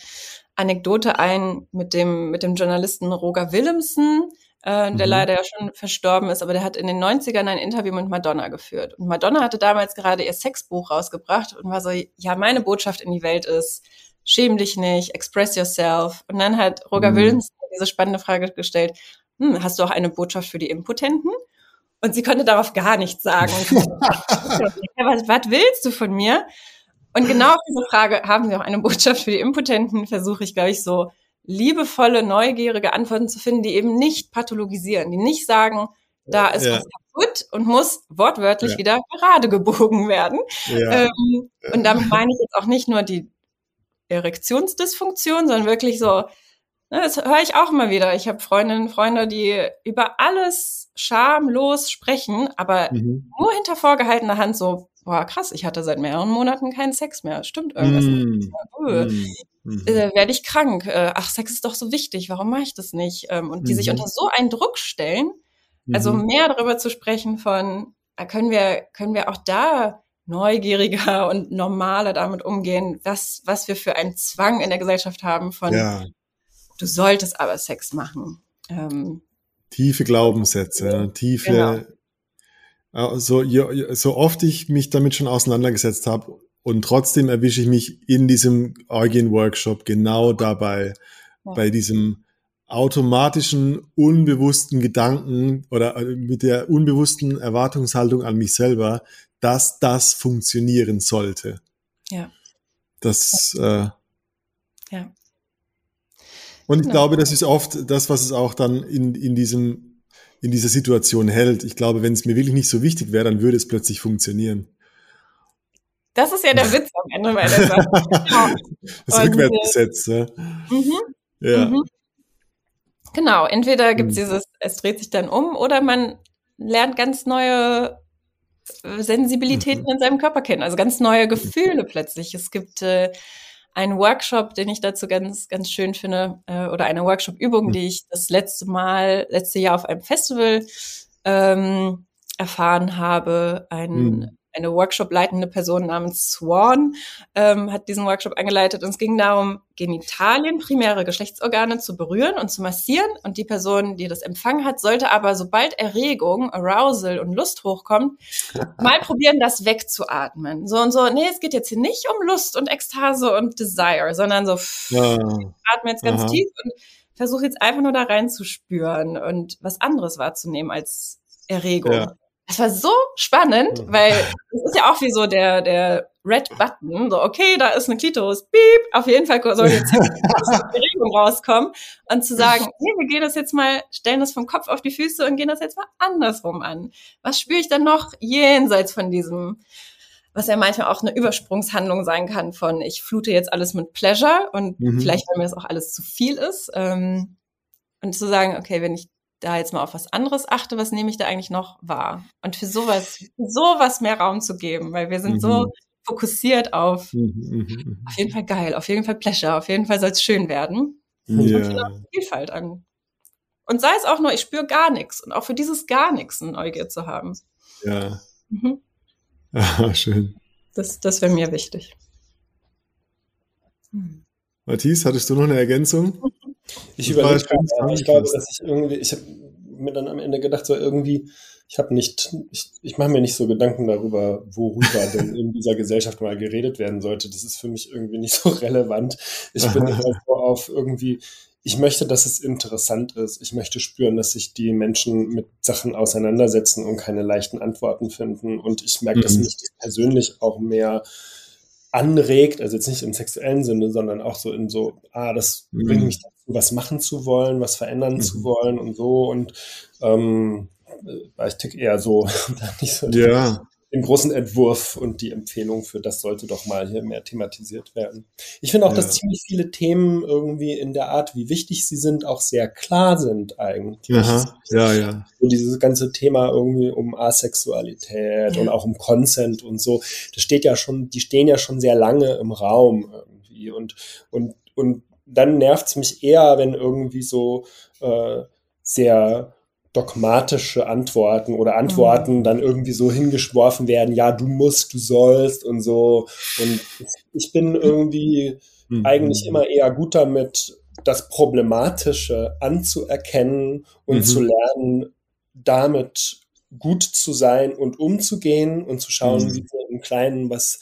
Anekdote ein mit dem, mit dem Journalisten Roger Willemsen, äh, der mhm. leider ja schon verstorben ist, aber der hat in den 90ern ein Interview mit Madonna geführt. Und Madonna hatte damals gerade ihr Sexbuch rausgebracht und war so, ja, meine Botschaft in die Welt ist, schäm dich nicht, express yourself. Und dann hat Roger mhm. Willemsen diese spannende Frage gestellt, hm, hast du auch eine Botschaft für die Impotenten? Und sie konnte darauf gar nichts sagen. was, was willst du von mir? Und genau auf diese Frage haben Sie auch eine Botschaft für die Impotenten, versuche ich, glaube ich, so liebevolle, neugierige Antworten zu finden, die eben nicht pathologisieren, die nicht sagen, Da ist ja. was kaputt und muss wortwörtlich ja. wieder gerade gebogen werden. Ja. Ähm, und damit meine ich jetzt auch nicht nur die Erektionsdysfunktion, sondern wirklich so, ne, das höre ich auch immer wieder. Ich habe Freundinnen und Freunde, die über alles schamlos sprechen, aber mhm. nur hinter vorgehaltener Hand so, boah, krass, ich hatte seit mehreren Monaten keinen Sex mehr. Stimmt irgendwas mm. Mm. Äh, Werde ich krank? Äh, ach, Sex ist doch so wichtig, warum mache ich das nicht? Ähm, und die mhm. sich unter so einen Druck stellen, also mhm. mehr darüber zu sprechen von, äh, können wir, können wir auch da neugieriger und normaler damit umgehen, was, was wir für einen Zwang in der Gesellschaft haben von, ja. du solltest aber Sex machen. Ähm, tiefe Glaubenssätze, tiefe, genau. So, so oft ich mich damit schon auseinandergesetzt habe und trotzdem erwische ich mich in diesem Orgien-Workshop genau dabei, ja. bei diesem automatischen, unbewussten Gedanken oder äh, mit der unbewussten Erwartungshaltung an mich selber, dass das funktionieren sollte. Ja. Das, äh, ja. Und ich genau. glaube, das ist oft das, was es auch dann in, in diesem in dieser Situation hält. Ich glaube, wenn es mir wirklich nicht so wichtig wäre, dann würde es plötzlich funktionieren. Das ist ja der Witz am Ende meiner Sache. Genau. Das Rückwärtsgesetz, ja. Mhm. ja. Mhm. Genau, entweder gibt es mhm. dieses, es dreht sich dann um, oder man lernt ganz neue äh, Sensibilitäten mhm. in seinem Körper kennen, also ganz neue Gefühle plötzlich. Es gibt äh, einen Workshop, den ich dazu ganz, ganz schön finde, äh, oder eine Workshop-Übung, mhm. die ich das letzte Mal, letzte Jahr auf einem Festival ähm, erfahren habe. Ein, mhm eine Workshop-leitende Person namens Swan ähm, hat diesen Workshop angeleitet und es ging darum, Genitalien, primäre Geschlechtsorgane zu berühren und zu massieren und die Person, die das empfangen hat, sollte aber, sobald Erregung, Arousal und Lust hochkommt, mal probieren, das wegzuatmen. So und so, nee, es geht jetzt hier nicht um Lust und Ekstase und Desire, sondern so, pff, ja. atme jetzt ganz Aha. tief und versuche jetzt einfach nur da reinzuspüren und was anderes wahrzunehmen als Erregung. Ja. Das war so spannend, weil es ist ja auch wie so der, der Red Button, so, okay, da ist eine Klitoris, beep, auf jeden Fall soll jetzt Bewegung rauskommen und zu sagen, nee, wir gehen das jetzt mal, stellen das vom Kopf auf die Füße und gehen das jetzt mal andersrum an. Was spüre ich dann noch jenseits von diesem, was ja manchmal auch eine Übersprungshandlung sein kann von, ich flute jetzt alles mit Pleasure und mhm. vielleicht, weil mir das auch alles zu viel ist, ähm, und zu sagen, okay, wenn ich da jetzt mal auf was anderes achte, was nehme ich da eigentlich noch wahr? Und für sowas, für sowas mehr Raum zu geben, weil wir sind mhm. so fokussiert auf, mhm, mhm, mhm. auf jeden Fall geil, auf jeden Fall Pleasure, auf jeden Fall soll es schön werden. Ja. Und Vielfalt an. Und sei es auch nur, ich spüre gar nichts und auch für dieses gar nichts eine Neugier zu haben. Ja. Mhm. Ah, schön. Das, das wäre mir wichtig. Hm. Matthias, hattest du noch eine Ergänzung? Ich überlege, ich glaube, dass ich irgendwie, ich habe mir dann am Ende gedacht, so irgendwie, ich habe nicht, ich, ich mache mir nicht so Gedanken darüber, worüber denn in dieser Gesellschaft mal geredet werden sollte. Das ist für mich irgendwie nicht so relevant. Ich bin so auf irgendwie, ich möchte, dass es interessant ist. Ich möchte spüren, dass sich die Menschen mit Sachen auseinandersetzen und keine leichten Antworten finden. Und ich merke, mhm. dass mich persönlich auch mehr anregt, also jetzt nicht im sexuellen Sinne, sondern auch so in so, ah, das mhm. bringt mich dazu, was machen zu wollen, was verändern mhm. zu wollen und so. Und ähm, ich tick eher so, nicht so ja den großen Entwurf und die Empfehlung für das sollte doch mal hier mehr thematisiert werden. Ich finde auch, ja. dass ziemlich viele Themen irgendwie in der Art, wie wichtig sie sind, auch sehr klar sind eigentlich. Aha. Ja, ja. So dieses ganze Thema irgendwie um Asexualität ja. und auch um Consent und so, das steht ja schon, die stehen ja schon sehr lange im Raum irgendwie und, und, und dann nervt's mich eher, wenn irgendwie so äh, sehr dogmatische Antworten oder Antworten mhm. dann irgendwie so hingeschworfen werden, ja, du musst, du sollst und so. Und ich bin irgendwie mhm. eigentlich immer eher gut damit, das Problematische anzuerkennen und mhm. zu lernen, damit gut zu sein und umzugehen und zu schauen, mhm. wie wir im Kleinen was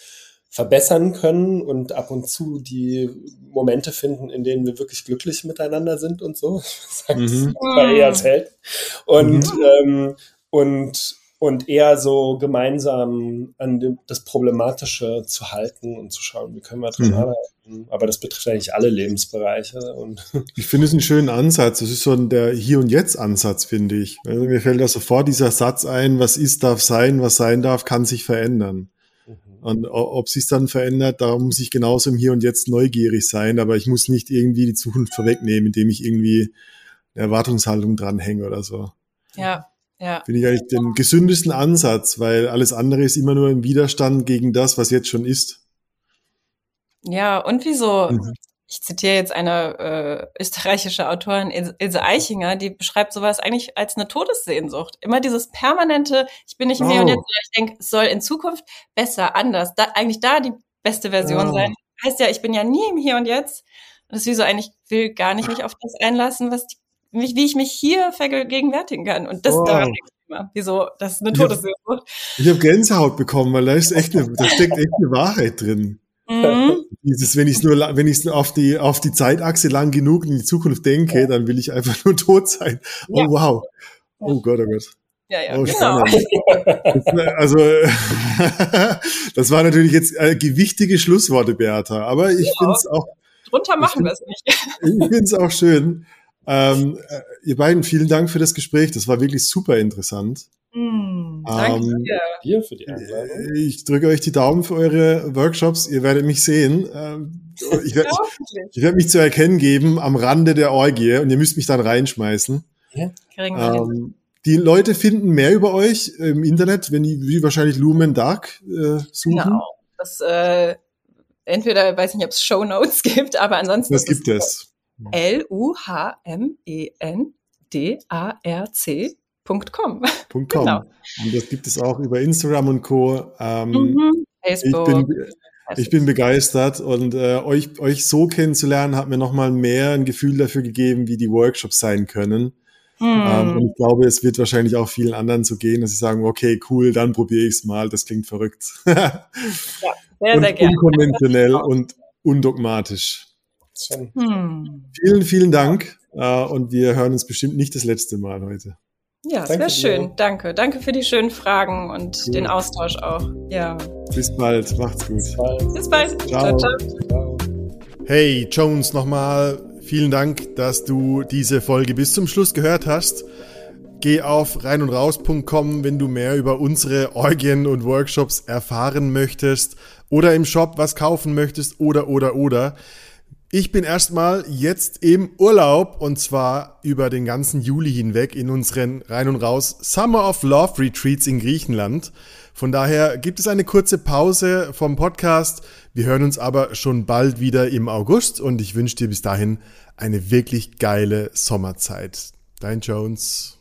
verbessern können und ab und zu die Momente finden, in denen wir wirklich glücklich miteinander sind und so. Mhm. bei eher selten. Und, mhm. ähm, und und eher so gemeinsam an dem, das Problematische zu halten und zu schauen, wie können wir dran mhm. arbeiten. Aber das betrifft eigentlich alle Lebensbereiche. Und ich finde es einen schönen Ansatz. Das ist so der Hier- und Jetzt-Ansatz, finde ich. Also mir fällt da sofort dieser Satz ein, was ist, darf sein, was sein darf, kann sich verändern. Und ob sich dann verändert, da muss ich genauso im Hier und Jetzt neugierig sein, aber ich muss nicht irgendwie die Zukunft vorwegnehmen, indem ich irgendwie eine Erwartungshaltung dranhänge oder so. Ja, ja. Finde ich eigentlich den gesündesten Ansatz, weil alles andere ist immer nur ein Widerstand gegen das, was jetzt schon ist. Ja, und wieso? Mhm. Ich zitiere jetzt eine äh, österreichische Autorin, Ilse Eichinger, die beschreibt sowas eigentlich als eine Todessehnsucht. Immer dieses permanente, ich bin nicht im oh. Hier und Jetzt, ich denke, es soll in Zukunft besser, anders, da, eigentlich da die beste Version oh. sein. Heißt ja, ich bin ja nie im Hier und Jetzt. Und das ist wie so eigentlich, will gar nicht mich auf das einlassen, was die wie, wie ich mich hier vergegenwärtigen kann. Und das wow. daran denke ich immer. Wieso? Das ist eine Todessehnsucht. Ich habe Gänsehaut bekommen, weil da ist echt eine, da steckt echt eine Wahrheit drin. Mhm. Dieses, wenn ich nur, wenn ich auf die, auf die Zeitachse lang genug in die Zukunft denke, dann will ich einfach nur tot sein. Oh, ja. wow. Oh Gott, oh Gott. Ja, ja, oh, genau. Das, also, das war natürlich jetzt äh, gewichtige Schlussworte, Beata. Aber ich ja. finde es auch. Drunter machen wir es nicht. Ich finde es auch schön. Ähm, äh, ihr beiden, vielen Dank für das Gespräch. Das war wirklich super interessant. Mm, danke ähm, dir für die Einladung. Ich drücke euch die Daumen für eure Workshops. Ihr werdet mich sehen. Ähm, ich werde ich werd mich zu erkennen geben am Rande der Orgie und ihr müsst mich dann reinschmeißen. Ja. Ähm, die Leute finden mehr über euch im Internet, wenn die wie wahrscheinlich Lumen Dark äh, suchen. Genau. Das, äh, entweder weiß ich nicht, ob es Show Notes gibt, aber ansonsten. Das gibt es. L-U-H-M-E-N-D-A-R-C.com. genau. Und das gibt es auch über Instagram und Co. Ähm, mhm. Facebook. Ich bin, ich bin begeistert und äh, euch, euch so kennenzulernen hat mir nochmal mehr ein Gefühl dafür gegeben, wie die Workshops sein können. Mhm. Ähm, und ich glaube, es wird wahrscheinlich auch vielen anderen so gehen, dass sie sagen, okay, cool, dann probiere ich es mal, das klingt verrückt. ja, sehr, und sehr gerne. Unkonventionell und undogmatisch. Hm. Vielen, vielen Dank. Uh, und wir hören uns bestimmt nicht das letzte Mal heute. Ja, sehr schön. Dir. Danke. Danke für die schönen Fragen und cool. den Austausch auch. Ja. Bis bald. Macht's gut. Bis bald. Bis bald. Ciao. ciao, ciao. Hey, Jones, nochmal vielen Dank, dass du diese Folge bis zum Schluss gehört hast. Geh auf reinundraus.com, wenn du mehr über unsere Orgien und Workshops erfahren möchtest oder im Shop was kaufen möchtest oder, oder, oder. Ich bin erstmal jetzt im Urlaub und zwar über den ganzen Juli hinweg in unseren Rein und Raus Summer of Love Retreats in Griechenland. Von daher gibt es eine kurze Pause vom Podcast. Wir hören uns aber schon bald wieder im August und ich wünsche dir bis dahin eine wirklich geile Sommerzeit. Dein Jones.